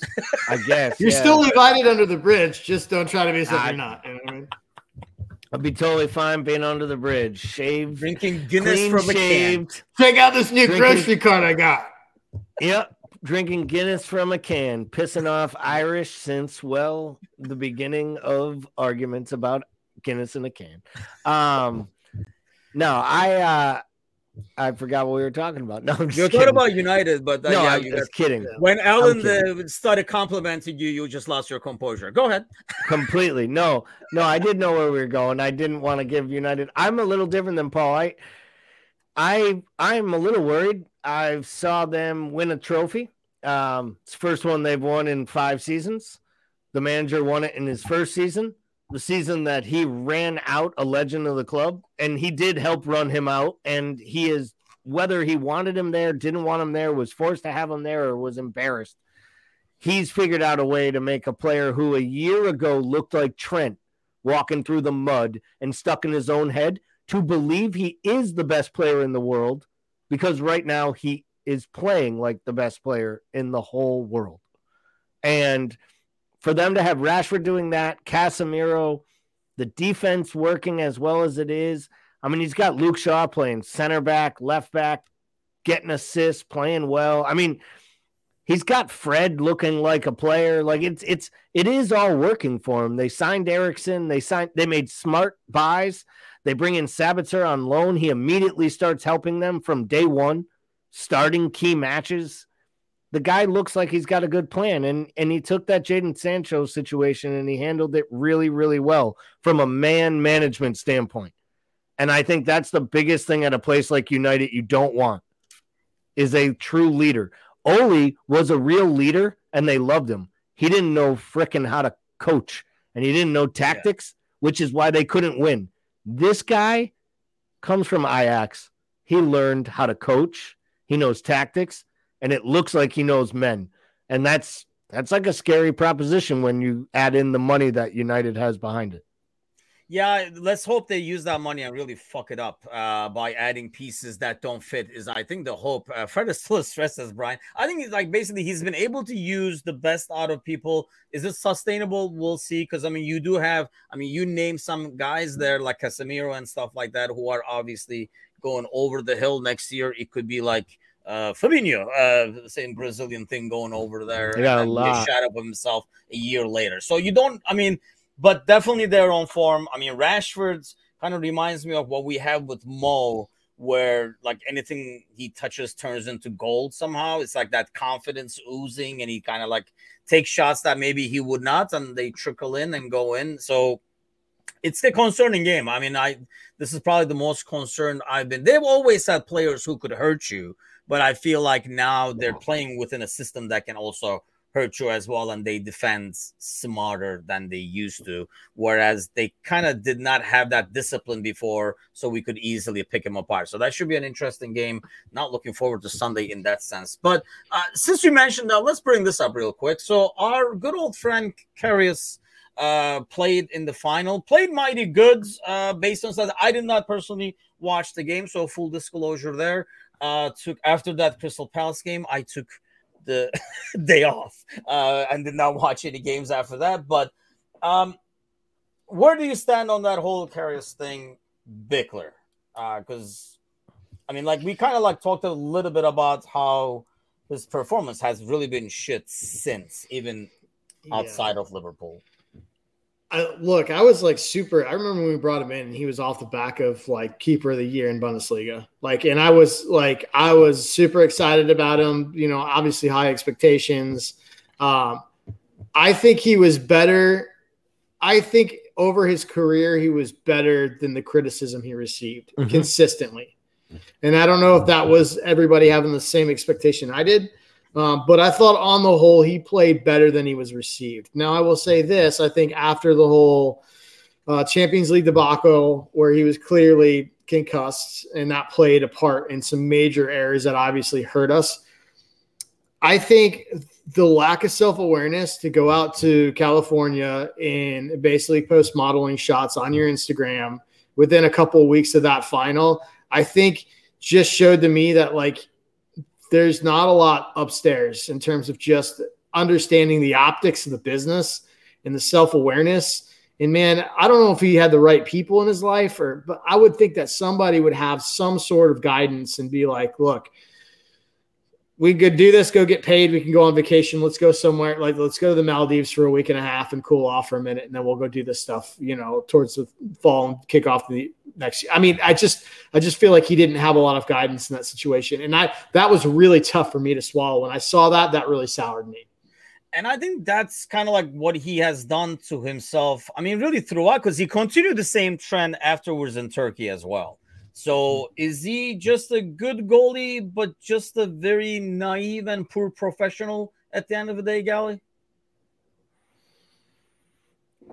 I guess you're yeah. still invited under the bridge. Just don't try to be something I, you're not. You know I mean? I'd be totally fine being under the bridge, shaved, drinking Guinness from shaved. a can. Check out this new drinking, grocery cart I got. Yep, drinking Guinness from a can, pissing off Irish since well the beginning of arguments about Guinness in a can. Um, no, I uh, I forgot what we were talking about. No, I'm just you kidding. about United, but uh, no, yeah, I'm just kidding. When Alan uh, started complimenting you, you just lost your composure. Go ahead. Completely. No, no, I did know where we were going. I didn't want to give United. I'm a little different than Paul. I, I, I'm a little worried. I saw them win a trophy. Um, it's the first one they've won in five seasons. The manager won it in his first season, the season that he ran out a legend of the club, and he did help run him out. And he is whether he wanted him there, didn't want him there, was forced to have him there, or was embarrassed. He's figured out a way to make a player who a year ago looked like Trent walking through the mud and stuck in his own head to believe he is the best player in the world because right now he is playing like the best player in the whole world. And for them to have Rashford doing that, Casemiro, the defense working as well as it is. I mean, he's got Luke Shaw playing center back, left back, getting assists, playing well. I mean, he's got Fred looking like a player. Like it's it's it is all working for him. They signed Eriksen. They signed. They made smart buys. They bring in Sabitzer on loan. He immediately starts helping them from day one, starting key matches. The guy looks like he's got a good plan, and and he took that Jadon Sancho situation and he handled it really, really well from a man management standpoint. And I think that's the biggest thing at a place like United you don't want is a true leader. Ole was a real leader, and they loved him. He didn't know fricking how to coach, and he didn't know tactics, yeah. which is why they couldn't win. This guy comes from Ajax. He learned how to coach. He knows tactics, and it looks like he knows men. And that's that's like a scary proposition when you add in the money that United has behind it. Yeah, let's hope they use that money and really fuck it up uh, by adding pieces that don't fit. Is I think the hope. Uh, Fred is still stressed as Brian. I think like basically he's been able to use the best out of people. Is it sustainable? We'll see. Because I mean, you do have. I mean, you name some guys there like Casemiro and stuff like that who are obviously going over the hill next year. It could be like uh, Fabinho, uh, the same Brazilian thing going over there. Yeah, a lot. Shot up himself a year later. So you don't, I mean, but definitely their own form. I mean, Rashford's kind of reminds me of what we have with Mo, where like anything he touches turns into gold somehow. It's like that confidence oozing, and he kind of like takes shots that maybe he would not, and they trickle in and go in. So it's the concerning game. I mean, I this is probably the most concerned I've been. They've always had players who could hurt you, but I feel like now they're playing within a system that can also hurt you as well, and they defend smarter than they used to. Whereas they kind of did not have that discipline before, so we could easily pick them apart. So that should be an interesting game. Not looking forward to Sunday in that sense. But uh, since you mentioned that, let's bring this up real quick. So our good old friend Karius uh, played in the final, played mighty good uh, based on that. I did not personally watch the game, so full disclosure there. Uh, took after that Crystal Palace game, I took the day off uh, and did not watch any games after that. But um, where do you stand on that whole Karius thing, Bickler? Because I mean, like we kind of like talked a little bit about how his performance has really been shit since, even outside yeah. of Liverpool. I, look, I was like super. I remember when we brought him in, and he was off the back of like keeper of the year in Bundesliga. Like, and I was like, I was super excited about him. You know, obviously high expectations. Um, I think he was better. I think over his career, he was better than the criticism he received mm-hmm. consistently. And I don't know if that was everybody having the same expectation I did. Um, but I thought on the whole, he played better than he was received. Now, I will say this I think after the whole uh, Champions League debacle, where he was clearly concussed and that played a part in some major errors that obviously hurt us, I think the lack of self awareness to go out to California and basically post modeling shots on your Instagram within a couple of weeks of that final, I think just showed to me that like there's not a lot upstairs in terms of just understanding the optics of the business and the self awareness. And man, I don't know if he had the right people in his life, or but I would think that somebody would have some sort of guidance and be like, look, we could do this, go get paid. We can go on vacation. Let's go somewhere. Like, let's go to the Maldives for a week and a half and cool off for a minute. And then we'll go do this stuff, you know, towards the fall and kick off the next year. I mean, I just, I just feel like he didn't have a lot of guidance in that situation. And I, that was really tough for me to swallow. When I saw that, that really soured me. And I think that's kind of like what he has done to himself. I mean, really throughout, because he continued the same trend afterwards in Turkey as well so hmm. is he just a good goalie, but just a very naive and poor professional at the end of the day, Gally?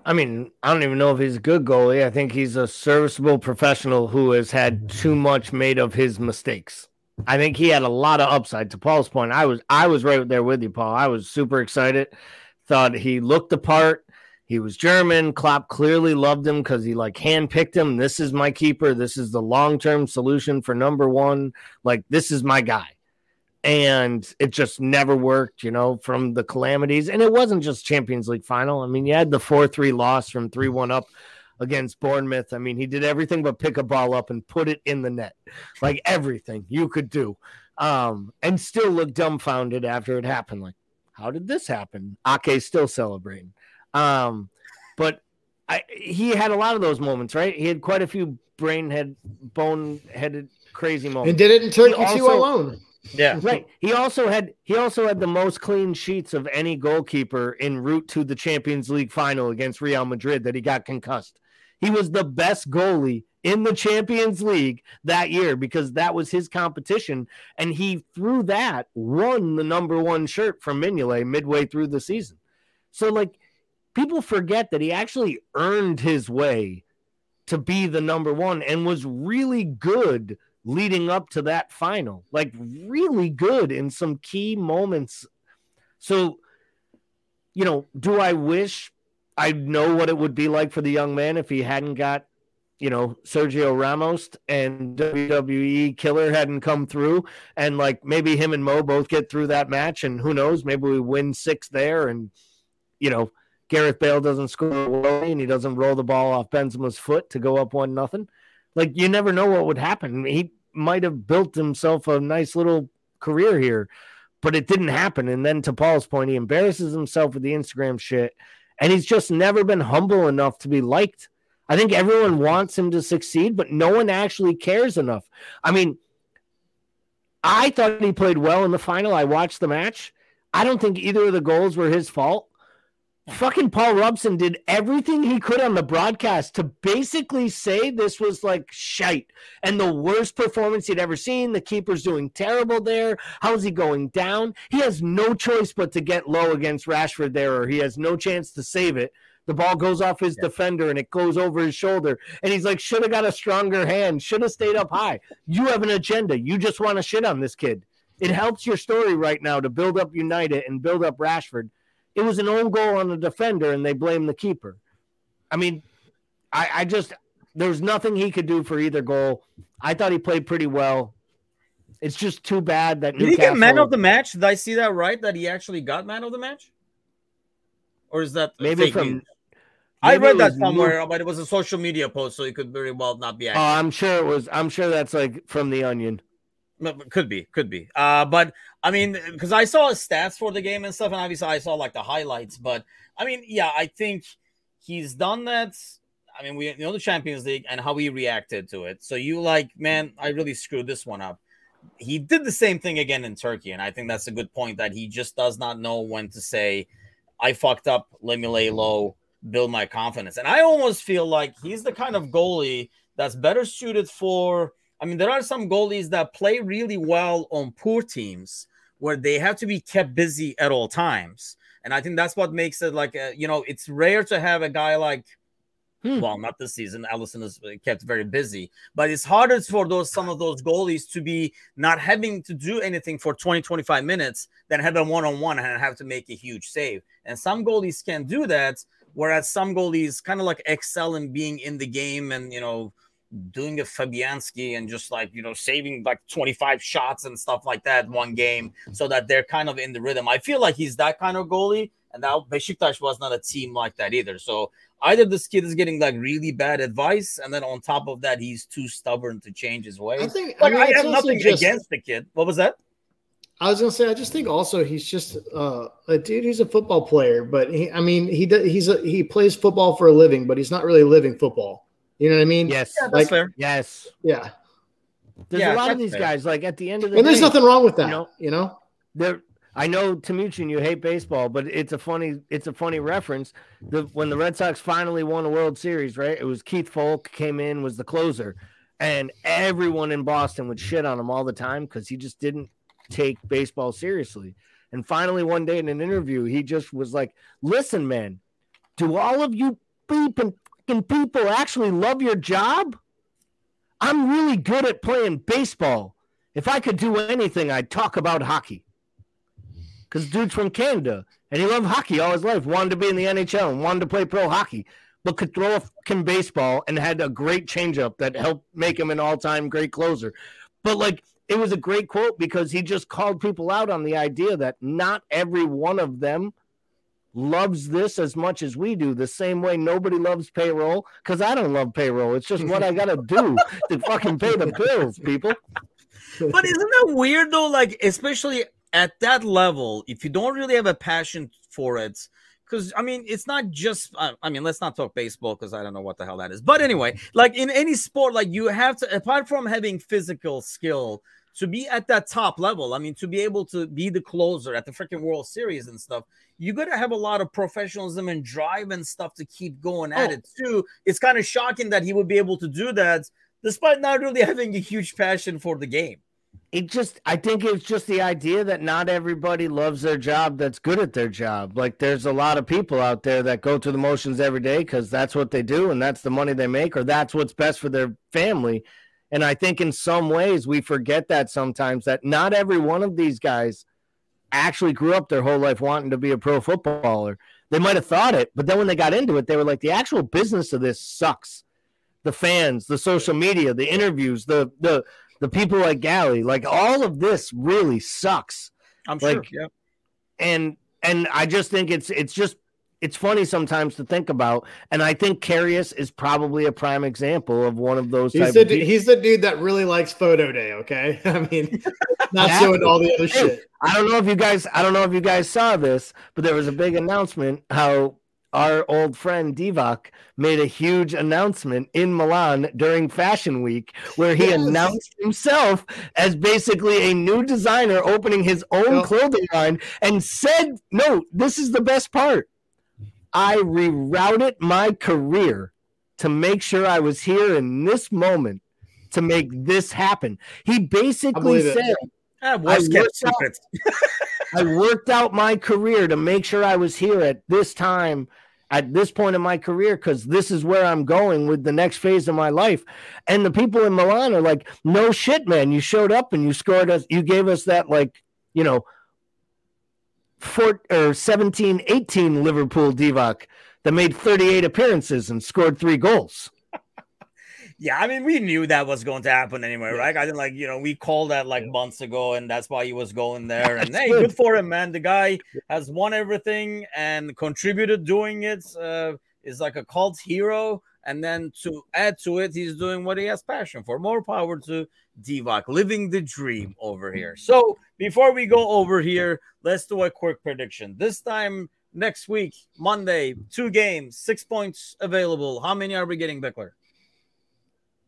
I mean, I don't even know if he's a good goalie. I think he's a serviceable professional who has had too much made of his mistakes. I think he had a lot of upside. To Paul's point, I was I was right there with you, Paul. I was super excited. Thought he looked the part. He was German. Klopp clearly loved him because he like handpicked him. This is my keeper. This is the long term solution for number one. Like this is my guy. And it just never worked, you know, from the calamities. And it wasn't just Champions League final. I mean, you had the 4 3 loss from 3 1 up against Bournemouth. I mean, he did everything but pick a ball up and put it in the net. Like everything you could do. Um, and still look dumbfounded after it happened. Like, how did this happen? Ake's still celebrating. Um, but I, he had a lot of those moments, right? He had quite a few brain head, bone-headed, crazy moments. And did it in Turkey also, too alone. Yeah, right. He also had he also had the most clean sheets of any goalkeeper en route to the Champions League final against Real Madrid that he got concussed. He was the best goalie in the Champions League that year because that was his competition, and he through that won the number one shirt from Mignolet midway through the season. So like people forget that he actually earned his way to be the number one and was really good leading up to that final. Like, really good in some key moments. So, you know, do I wish I know what it would be like for the young man if he hadn't got, you know, Sergio Ramos and WWE Killer hadn't come through, and like maybe him and Mo both get through that match, and who knows, maybe we win six there, and you know, Gareth Bale doesn't score a and he doesn't roll the ball off Benzema's foot to go up one nothing. Like you never know what would happen. He might have built himself a nice little career here, but it didn't happen. And then to Paul's point, he embarrasses himself with the Instagram shit, and he's just never been humble enough to be liked. I think everyone wants him to succeed, but no one actually cares enough. I mean, I thought he played well in the final. I watched the match. I don't think either of the goals were his fault. Fucking Paul Robson did everything he could on the broadcast to basically say this was like shite and the worst performance he'd ever seen. The keeper's doing terrible there. How's he going down? He has no choice but to get low against Rashford there, or he has no chance to save it. The ball goes off his yeah. defender and it goes over his shoulder. And he's like, should have got a stronger hand, should have stayed up high. You have an agenda. You just want to shit on this kid. It helps your story right now to build up United and build up Rashford. It was an own goal on the defender, and they blame the keeper. I mean, I, I just there's nothing he could do for either goal. I thought he played pretty well. It's just too bad that did Newcastle... he get man of the match? Did I see that right? That he actually got man of the match, or is that maybe from? News? I read that somewhere, but it was a social media post, so it could very well not be. Accurate. Oh, I'm sure it was. I'm sure that's like from the Onion. Could be, could be. Uh, but I mean, because I saw his stats for the game and stuff, and obviously I saw like the highlights. But I mean, yeah, I think he's done that. I mean, we you know the Champions League and how he reacted to it. So you like, man, I really screwed this one up. He did the same thing again in Turkey, and I think that's a good point that he just does not know when to say, "I fucked up. Let me lay low, build my confidence." And I almost feel like he's the kind of goalie that's better suited for I mean, there are some goalies that play really well on poor teams where they have to be kept busy at all times. And I think that's what makes it like, a, you know, it's rare to have a guy like, hmm. well, not this season. Alisson is kept very busy, but it's harder for those some of those goalies to be not having to do anything for 20, 25 minutes than have a one on one and have to make a huge save. And some goalies can do that, whereas some goalies kind of like excel in being in the game and, you know, doing a Fabianski and just like you know saving like 25 shots and stuff like that one game so that they're kind of in the rhythm. I feel like he's that kind of goalie, and now Besiktas was not a team like that either. So either this kid is getting like really bad advice, and then on top of that, he's too stubborn to change his way. I think like, I, mean, I have nothing just, against the kid. What was that? I was gonna say, I just think also he's just uh, a dude. He's a football player, but he, I mean, he does, he's a, he plays football for a living, but he's not really living football. You know what I mean? Yes. Yeah, like, fair. Yes. Yeah. There's yeah, a lot of these fair. guys, like at the end of the and day, there's nothing wrong with that. You know, you know? There I know Timuchin, you hate baseball, but it's a funny it's a funny reference. The when the Red Sox finally won a World Series, right? It was Keith Foulke came in, was the closer, and everyone in Boston would shit on him all the time because he just didn't take baseball seriously. And finally, one day in an interview, he just was like, "Listen, man, do all of you beeping people actually love your job? I'm really good at playing baseball. If I could do anything, I'd talk about hockey. Because dude's from Canada and he loved hockey all his life, wanted to be in the NHL and wanted to play pro hockey, but could throw a fucking baseball and had a great changeup that helped make him an all time great closer. But like, it was a great quote because he just called people out on the idea that not every one of them loves this as much as we do, the same way nobody loves payroll. Because I don't love payroll. It's just what I gotta do to fucking pay the bills, people. But isn't that weird though? Like, especially at that level, if you don't really have a passion for it, because I mean, it's not just. Uh, I mean, let's not talk baseball because I don't know what the hell that is. But anyway, like in any sport, like you have to, apart from having physical skill, to be at that top level, I mean, to be able to be the closer at the freaking World Series and stuff, you got to have a lot of professionalism and drive and stuff to keep going at oh. it too. It's kind of shocking that he would be able to do that despite not really having a huge passion for the game. It just, I think it's just the idea that not everybody loves their job that's good at their job. Like, there's a lot of people out there that go through the motions every day because that's what they do and that's the money they make or that's what's best for their family and I think in some ways we forget that sometimes that not every one of these guys actually grew up their whole life wanting to be a pro footballer. They might have thought it, but then when they got into it, they were like, the actual business of this sucks. The fans, the social media, the interviews, the the the people like Gally, like all of this really sucks. I'm like, sure. Yeah. And and I just think it's it's just it's funny sometimes to think about. And I think Karius is probably a prime example of one of those. He's the, he's the dude that really likes photo day. Okay. I mean, not showing all the other shit. I don't know if you guys, I don't know if you guys saw this, but there was a big announcement how our old friend Divock made a huge announcement in Milan during Fashion Week where he yes. announced himself as basically a new designer opening his own clothing line and said, No, this is the best part. I rerouted my career to make sure I was here in this moment to make this happen. He basically said, ah, I, worked out, I worked out my career to make sure I was here at this time, at this point in my career, because this is where I'm going with the next phase of my life. And the people in Milan are like, no shit, man. You showed up and you scored us, you gave us that, like, you know, four, or 17 18 Liverpool Divock that made 38 appearances and scored three goals. Yeah, I mean, we knew that was going to happen anyway, right? I didn't like, you know, we called that like months ago, and that's why he was going there. And hey, good for him, man. The guy has won everything and contributed doing it. Uh, is like a cult hero. And then to add to it, he's doing what he has passion for. More power to Divock, living the dream over here. So before we go over here, let's do a quick prediction. This time next week, Monday, two games, six points available. How many are we getting, Bickler?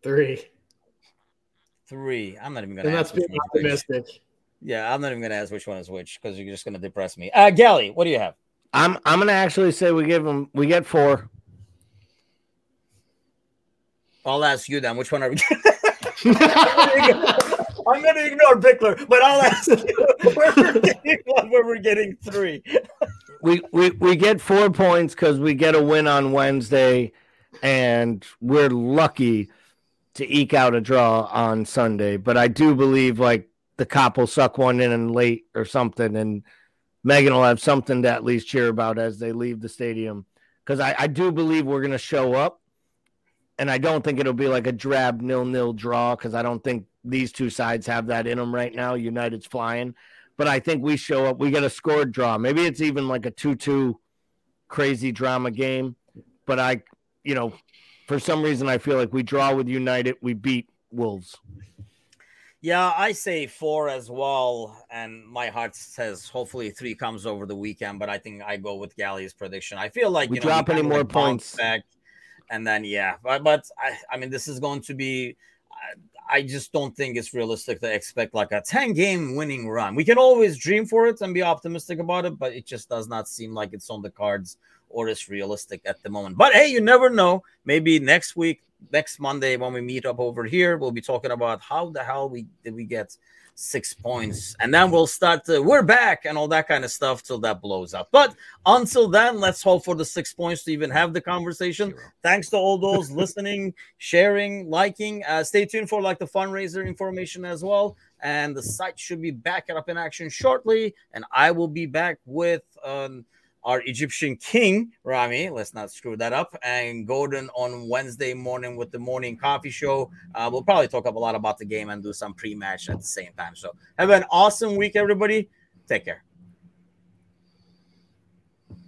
Three. Three. I'm not even gonna. And that's being optimistic. Yeah, I'm not even gonna ask which one is which because you're just gonna depress me. Uh, Gally, what do you have? I'm I'm gonna actually say we give them we get four. I'll ask you then. Which one are we? I'm going to ignore Bickler, but I'll ask you where we're getting one, where we're getting three. we, we we get four points because we get a win on Wednesday, and we're lucky to eke out a draw on Sunday. But I do believe like the Kop will suck one in and late or something, and Megan will have something to at least cheer about as they leave the stadium. Because I, I do believe we're going to show up and I don't think it'll be like a drab nil nil draw because I don't think these two sides have that in them right now. United's flying, but I think we show up. We get a scored draw. Maybe it's even like a two two crazy drama game. But I, you know, for some reason I feel like we draw with United. We beat Wolves. Yeah, I say four as well, and my heart says hopefully three comes over the weekend. But I think I go with Gally's prediction. I feel like we you know, drop any more points back and then yeah, but but I, I mean this is going to be. I, I just don't think it's realistic to expect like a 10 game winning run. We can always dream for it and be optimistic about it, but it just does not seem like it's on the cards or is realistic at the moment. But hey, you never know. Maybe next week, next Monday, when we meet up over here, we'll be talking about how the hell we did we get six points. And then we'll start to, we're back and all that kind of stuff till that blows up. But until then, let's hope for the six points to even have the conversation. Thanks to all those listening, sharing, liking. Uh, stay tuned for like the fundraiser information as well. And the site should be back up in action shortly. And I will be back with um, our Egyptian king, Rami. Let's not screw that up. And Gordon on Wednesday morning with the morning coffee show. Uh, we'll probably talk up a lot about the game and do some pre match at the same time. So have an awesome week, everybody. Take care.